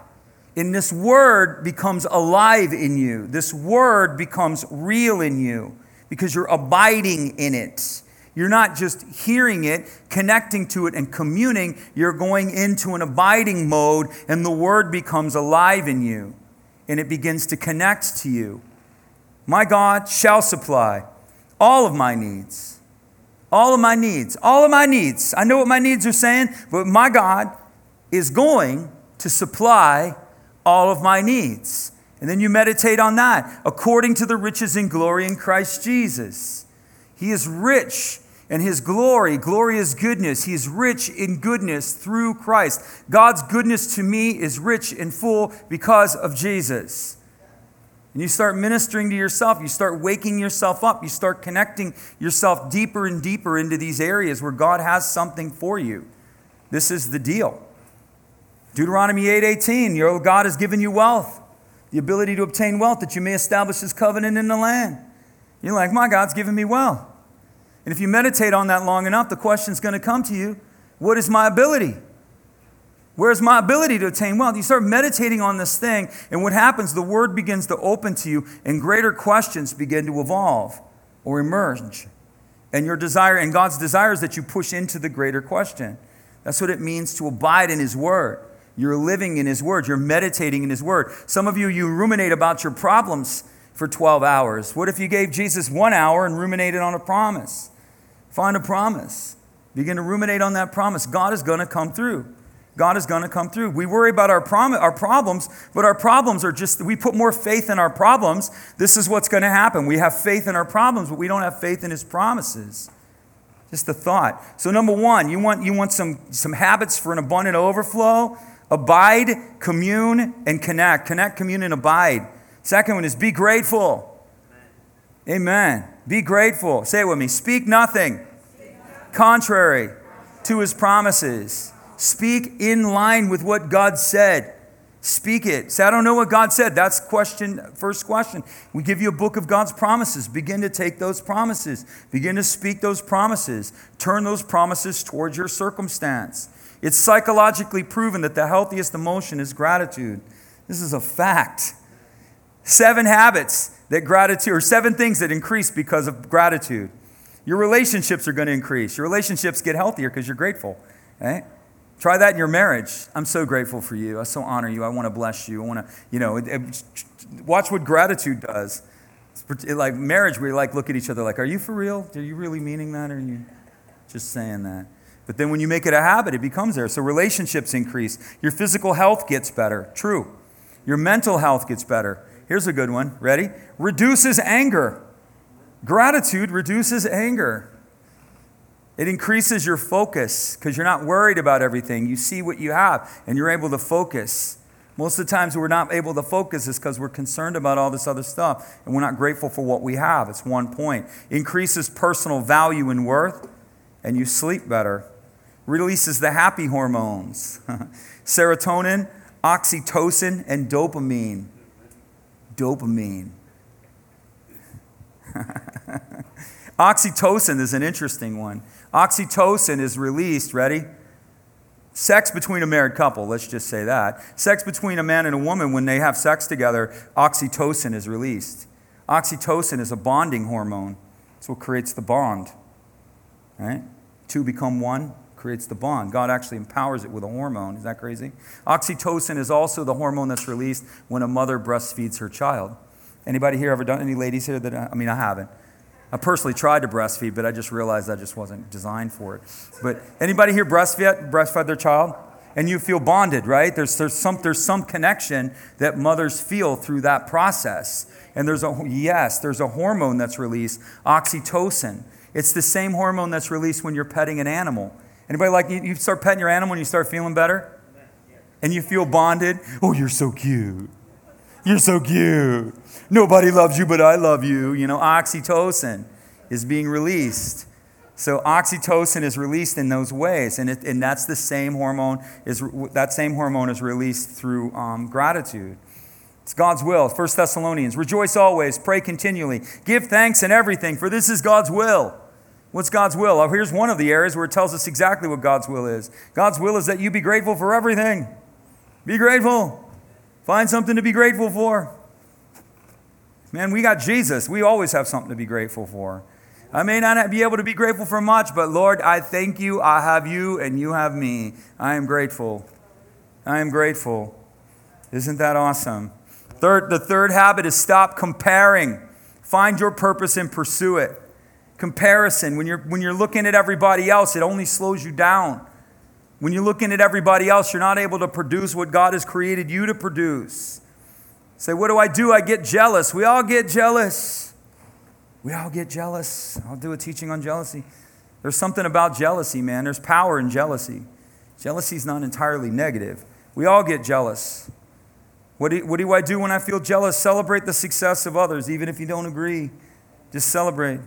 And this word becomes alive in you. This word becomes real in you because you're abiding in it. You're not just hearing it, connecting to it, and communing. You're going into an abiding mode, and the word becomes alive in you, and it begins to connect to you. My God shall supply all of my needs. All of my needs. All of my needs. I know what my needs are saying, but my God is going to supply all of my needs. And then you meditate on that according to the riches and glory in Christ Jesus. He is rich in his glory. Glory is goodness. He is rich in goodness through Christ. God's goodness to me is rich and full because of Jesus. And you start ministering to yourself. You start waking yourself up. You start connecting yourself deeper and deeper into these areas where God has something for you. This is the deal. Deuteronomy 8:18, your God has given you wealth the ability to obtain wealth that you may establish his covenant in the land. You're like, my God's given me wealth. And if you meditate on that long enough, the question's going to come to you what is my ability? Where's my ability to attain wealth? You start meditating on this thing, and what happens, the word begins to open to you, and greater questions begin to evolve or emerge. And your desire, and God's desire is that you push into the greater question. That's what it means to abide in His word. You're living in His Word. You're meditating in His Word. Some of you, you ruminate about your problems for 12 hours. What if you gave Jesus one hour and ruminated on a promise? Find a promise. Begin to ruminate on that promise. God is going to come through. God is going to come through. We worry about our, prom- our problems, but our problems are just, we put more faith in our problems. This is what's going to happen. We have faith in our problems, but we don't have faith in His promises. Just the thought. So, number one, you want, you want some, some habits for an abundant overflow? Abide, commune, and connect. Connect, commune, and abide. Second one is be grateful. Amen. Be grateful. Say it with me. Speak nothing contrary to his promises. Speak in line with what God said. Speak it. Say, I don't know what God said. That's question, first question. We give you a book of God's promises. Begin to take those promises. Begin to speak those promises. Turn those promises towards your circumstance. It's psychologically proven that the healthiest emotion is gratitude. This is a fact. Seven habits that gratitude, or seven things that increase because of gratitude. Your relationships are going to increase. Your relationships get healthier because you're grateful. Right? Try that in your marriage. I'm so grateful for you. I so honor you. I want to bless you. I want to, you know, watch what gratitude does. Like marriage, we like look at each other like, are you for real? Are you really meaning that? Or are you just saying that? But then when you make it a habit, it becomes there. So relationships increase. Your physical health gets better. True. Your mental health gets better. Here's a good one. Ready? Reduces anger. Gratitude reduces anger. It increases your focus because you're not worried about everything. You see what you have and you're able to focus. Most of the times we're not able to focus is because we're concerned about all this other stuff and we're not grateful for what we have. It's one point. Increases personal value and worth, and you sleep better. Releases the happy hormones serotonin, oxytocin, and dopamine. Dopamine. Oxytocin is an interesting one. Oxytocin is released, ready? Sex between a married couple, let's just say that. Sex between a man and a woman, when they have sex together, oxytocin is released. Oxytocin is a bonding hormone. It's what creates the bond. Right? Two become one, creates the bond. God actually empowers it with a hormone. Is that crazy? Oxytocin is also the hormone that's released when a mother breastfeeds her child. Anybody here ever done any ladies here that I mean I haven't. I personally tried to breastfeed, but I just realized I just wasn't designed for it. But anybody here breastfed, breastfed their child? And you feel bonded, right? There's, there's, some, there's some connection that mothers feel through that process. And there's a, yes, there's a hormone that's released, oxytocin. It's the same hormone that's released when you're petting an animal. Anybody like, you, start petting your animal and you start feeling better? And you feel bonded? Oh, you're so cute. You're so cute. Nobody loves you, but I love you. You know, oxytocin is being released. So oxytocin is released in those ways, and, it, and that's the same hormone is that same hormone is released through um, gratitude. It's God's will. 1 Thessalonians, rejoice always, pray continually, give thanks in everything, for this is God's will. What's God's will? Oh, here's one of the areas where it tells us exactly what God's will is. God's will is that you be grateful for everything. Be grateful. Find something to be grateful for. Man, we got Jesus. We always have something to be grateful for. I may not be able to be grateful for much, but Lord, I thank you. I have you and you have me. I am grateful. I am grateful. Isn't that awesome? Third, the third habit is stop comparing. Find your purpose and pursue it. Comparison, when you're, when you're looking at everybody else, it only slows you down. When you're looking at everybody else, you're not able to produce what God has created you to produce. Say, what do I do? I get jealous. We all get jealous. We all get jealous. I'll do a teaching on jealousy. There's something about jealousy, man. There's power in jealousy. Jealousy is not entirely negative. We all get jealous. What do, what do I do when I feel jealous? Celebrate the success of others, even if you don't agree. Just celebrate.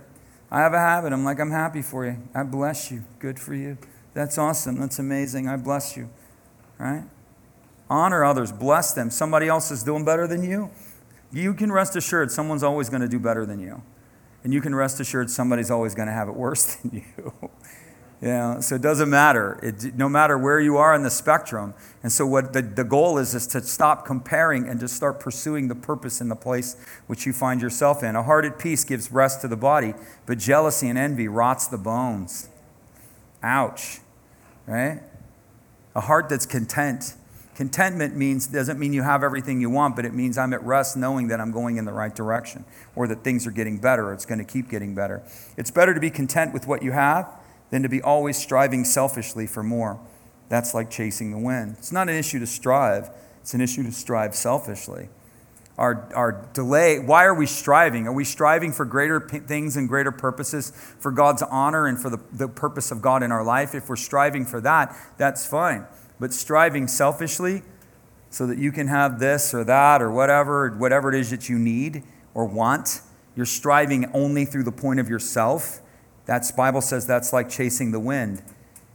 I have a habit. I'm like, I'm happy for you. I bless you. Good for you. That's awesome. That's amazing. I bless you. Right? Honor others, bless them. Somebody else is doing better than you. You can rest assured someone's always going to do better than you. And you can rest assured somebody's always going to have it worse than you. You know, so it doesn't matter. It, no matter where you are in the spectrum. And so what the, the goal is is to stop comparing and to start pursuing the purpose in the place which you find yourself in. A heart at peace gives rest to the body, but jealousy and envy rots the bones. Ouch, right? A heart that's content. Contentment means doesn't mean you have everything you want, but it means I'm at rest knowing that I'm going in the right direction or that things are getting better or it's going to keep getting better. It's better to be content with what you have than to be always striving selfishly for more. that's like chasing the wind. It's not an issue to strive, it's an issue to strive selfishly. Our, our delay, why are we striving? Are we striving for greater p- things and greater purposes for God's honor and for the, the purpose of God in our life? If we're striving for that, that's fine. But striving selfishly so that you can have this or that or whatever, whatever it is that you need or want, you're striving only through the point of yourself. That's Bible says that's like chasing the wind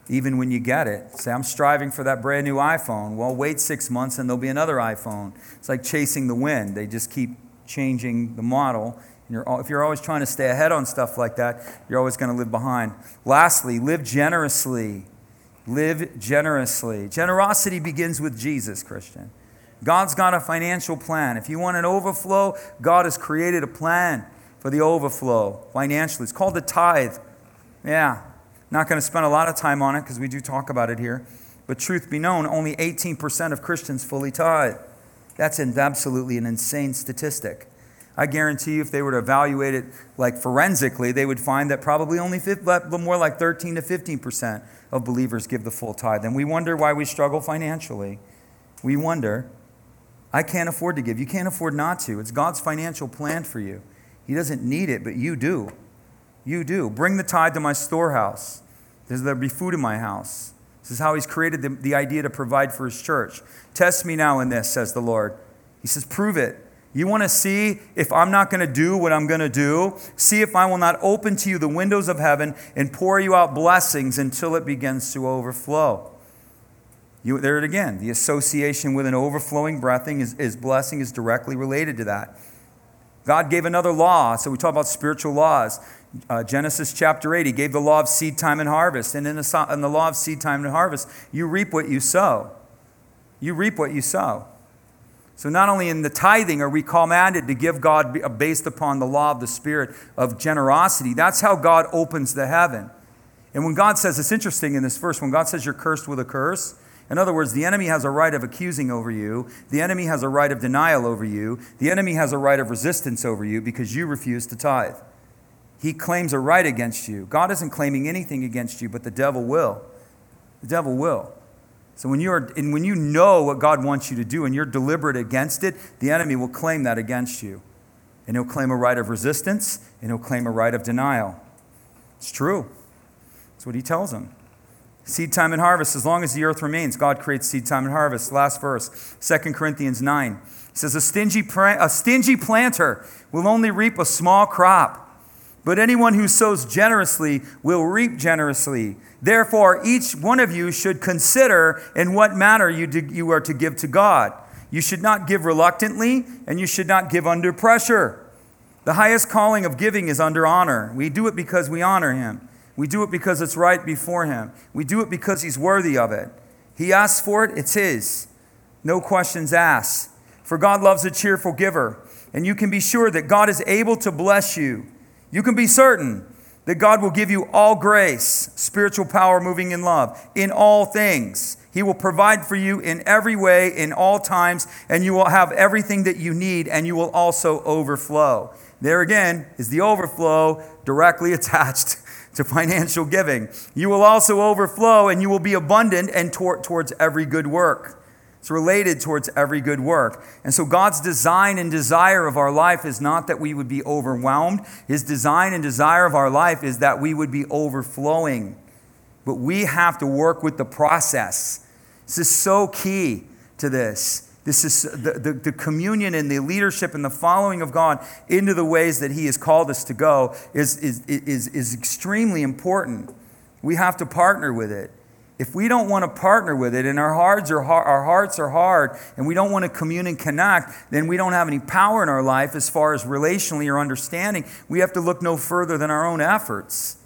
even when you get it. Say, I'm striving for that brand new iPhone. Well, wait six months and there'll be another iPhone. It's like chasing the wind. They just keep changing the model. You're, if you're always trying to stay ahead on stuff like that, you're always going to live behind. Lastly, live generously. Live generously. Generosity begins with Jesus, Christian. God's got a financial plan. If you want an overflow, God has created a plan for the overflow financially. It's called the tithe. Yeah, not going to spend a lot of time on it because we do talk about it here. But truth be known, only 18% of Christians fully tithe. That's absolutely an insane statistic. I guarantee you, if they were to evaluate it like forensically, they would find that probably only more like 13 to 15% of believers give the full tithe. And we wonder why we struggle financially. We wonder, I can't afford to give. You can't afford not to. It's God's financial plan for you. He doesn't need it, but you do. You do. Bring the tithe to my storehouse. There'll be food in my house. This is how he's created the, the idea to provide for his church. Test me now in this, says the Lord. He says, prove it. You want to see if I'm not going to do what I'm going to do? See if I will not open to you the windows of heaven and pour you out blessings until it begins to overflow. You, there it again. The association with an overflowing breathing is, is blessing is directly related to that. God gave another law. So we talk about spiritual laws. Uh, Genesis chapter 8, he gave the law of seed time and harvest. And in the, in the law of seed time and harvest, you reap what you sow. You reap what you sow. So, not only in the tithing are we commanded to give God uh, based upon the law of the Spirit of generosity, that's how God opens the heaven. And when God says, it's interesting in this verse, when God says you're cursed with a curse, in other words, the enemy has a right of accusing over you. The enemy has a right of denial over you. The enemy has a right of resistance over you because you refuse to tithe. He claims a right against you. God isn't claiming anything against you, but the devil will. The devil will. So when, you're, and when you know what God wants you to do and you're deliberate against it, the enemy will claim that against you. And he'll claim a right of resistance and he'll claim a right of denial. It's true. That's what he tells them. Seed time and harvest, as long as the earth remains, God creates seed time and harvest. Last verse, 2 Corinthians 9. He says, a stingy, a stingy planter will only reap a small crop, but anyone who sows generously will reap generously. Therefore, each one of you should consider in what manner you, you are to give to God. You should not give reluctantly, and you should not give under pressure. The highest calling of giving is under honor. We do it because we honor Him. We do it because it's right before Him. We do it because He's worthy of it. He asks for it, it's His. No questions asked. For God loves a cheerful giver. And you can be sure that God is able to bless you. You can be certain that God will give you all grace, spiritual power moving in love, in all things. He will provide for you in every way, in all times, and you will have everything that you need, and you will also overflow. There again is the overflow directly attached to financial giving. You will also overflow and you will be abundant and tor- towards every good work. It's related towards every good work. And so God's design and desire of our life is not that we would be overwhelmed. His design and desire of our life is that we would be overflowing. But we have to work with the process. This is so key to this. This is the, the, the, communion and the leadership and the following of God into the ways that He has called us to go is, is, is, is extremely important. We have to partner with it. If we don't want to partner with it and our hearts are, hard, our hearts are hard and we don't want to commune and connect, then we don't have any power in our life as far as relationally or understanding. We have to look no further than our own efforts.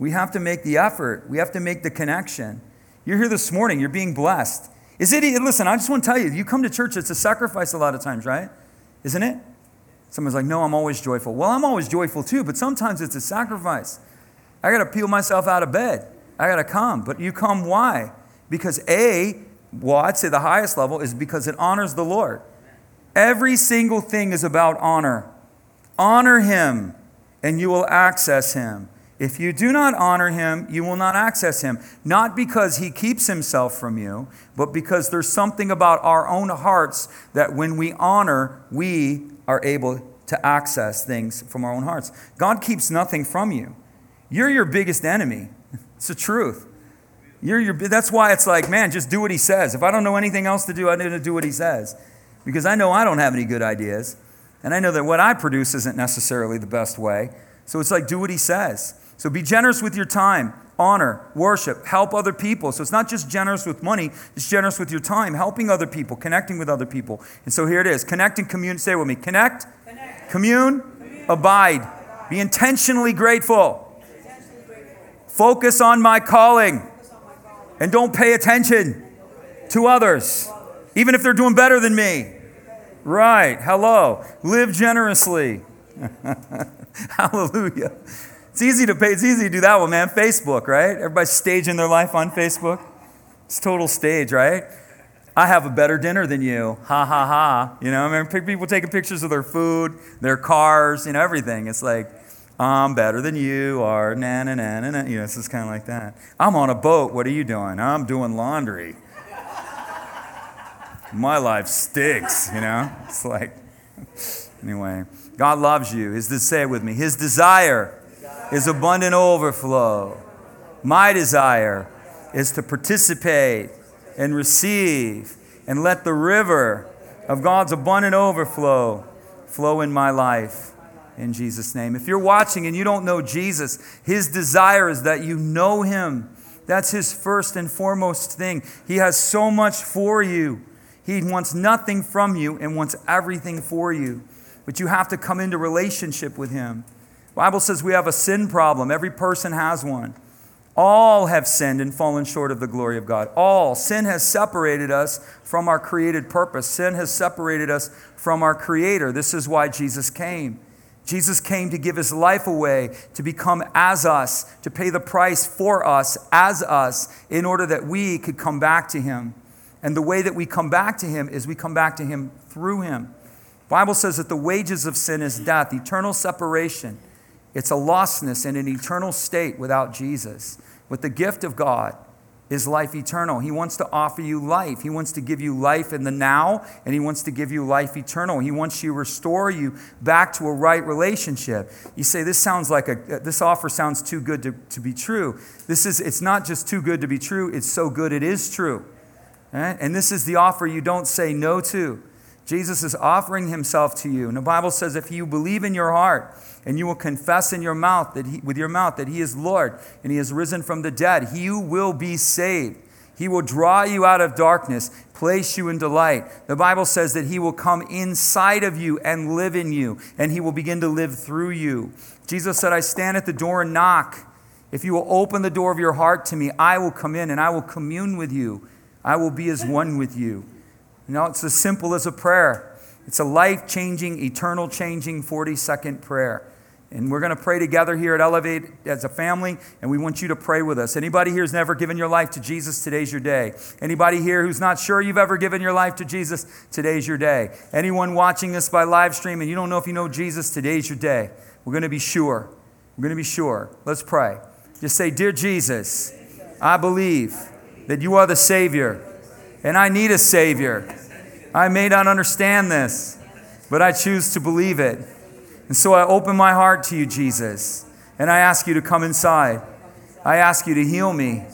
We have to make the effort, we have to make the connection. You're here this morning, you're being blessed. Is it, listen, I just want to tell you, you come to church, it's a sacrifice a lot of times, right? Isn't it? Someone's like, no, I'm always joyful. Well, I'm always joyful too, but sometimes it's a sacrifice. I got to peel myself out of bed. I got to come. But you come why? Because A, well, I'd say the highest level is because it honors the Lord. Every single thing is about honor. Honor Him, and you will access Him. If you do not honor him, you will not access him. Not because he keeps himself from you, but because there's something about our own hearts that when we honor, we are able to access things from our own hearts. God keeps nothing from you. You're your biggest enemy. It's the truth. You're your, that's why it's like, man, just do what he says. If I don't know anything else to do, I need to do what he says. Because I know I don't have any good ideas. And I know that what I produce isn't necessarily the best way. So it's like, do what he says. So be generous with your time, honor, worship, help other people. So it's not just generous with money, it's generous with your time, helping other people, connecting with other people. And so here it is connect and commune. Say with me connect, connect. Commune, commune. Abide. Abide. Be intentionally grateful. Focus on my calling. And don't pay attention to others, even if they're doing better than me. Right. Hello. Live generously. Hallelujah. It's easy to pay, it's easy to do that one, man. Facebook, right? Everybody's staging their life on Facebook. It's total stage, right? I have a better dinner than you. Ha ha ha. You know, I mean, people taking pictures of their food, their cars, you know, everything. It's like, I'm better than you are. Na na na na na. You know, it's just kind of like that. I'm on a boat. What are you doing? I'm doing laundry. My life stinks, you know? It's like, anyway. God loves you. His, say it with me. His desire is abundant overflow. My desire is to participate and receive and let the river of God's abundant overflow flow in my life in Jesus' name. If you're watching and you don't know Jesus, his desire is that you know him. That's his first and foremost thing. He has so much for you. He wants nothing from you and wants everything for you. But you have to come into relationship with him. Bible says we have a sin problem. Every person has one. All have sinned and fallen short of the glory of God. All. Sin has separated us from our created purpose. Sin has separated us from our Creator. This is why Jesus came. Jesus came to give his life away, to become as us, to pay the price for us, as us, in order that we could come back to him. And the way that we come back to him is we come back to him through him. Bible says that the wages of sin is death, eternal separation. It's a lostness in an eternal state without Jesus. With the gift of God is life eternal. He wants to offer you life. He wants to give you life in the now, and He wants to give you life eternal. He wants to restore you back to a right relationship. You say, This sounds like a, this offer sounds too good to, to be true. This is, it's not just too good to be true, it's so good it is true. Right? And this is the offer you don't say no to. Jesus is offering himself to you. And the Bible says if you believe in your heart and you will confess in your mouth that he, with your mouth that he is Lord and he has risen from the dead, you will be saved. He will draw you out of darkness, place you into light. The Bible says that he will come inside of you and live in you, and he will begin to live through you. Jesus said, I stand at the door and knock. If you will open the door of your heart to me, I will come in and I will commune with you. I will be as one with you. You know, it's as simple as a prayer. It's a life changing, eternal changing 40 second prayer. And we're going to pray together here at Elevate as a family, and we want you to pray with us. Anybody here who's never given your life to Jesus, today's your day. Anybody here who's not sure you've ever given your life to Jesus, today's your day. Anyone watching this by live stream and you don't know if you know Jesus, today's your day. We're going to be sure. We're going to be sure. Let's pray. Just say, Dear Jesus, I believe that you are the Savior and I need a Savior. I may not understand this, but I choose to believe it. And so I open my heart to you, Jesus, and I ask you to come inside. I ask you to heal me.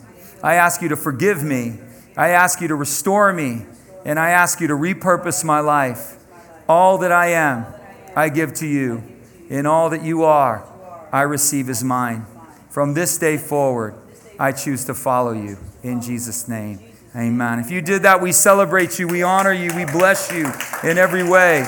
I ask you to forgive me. I ask you to restore me. And I ask you to repurpose my life. All that I am, I give to you. In all that you are, I receive as mine. From this day forward, I choose to follow you. In Jesus' name. Amen. If you did that, we celebrate you, we honor you, we bless you in every way.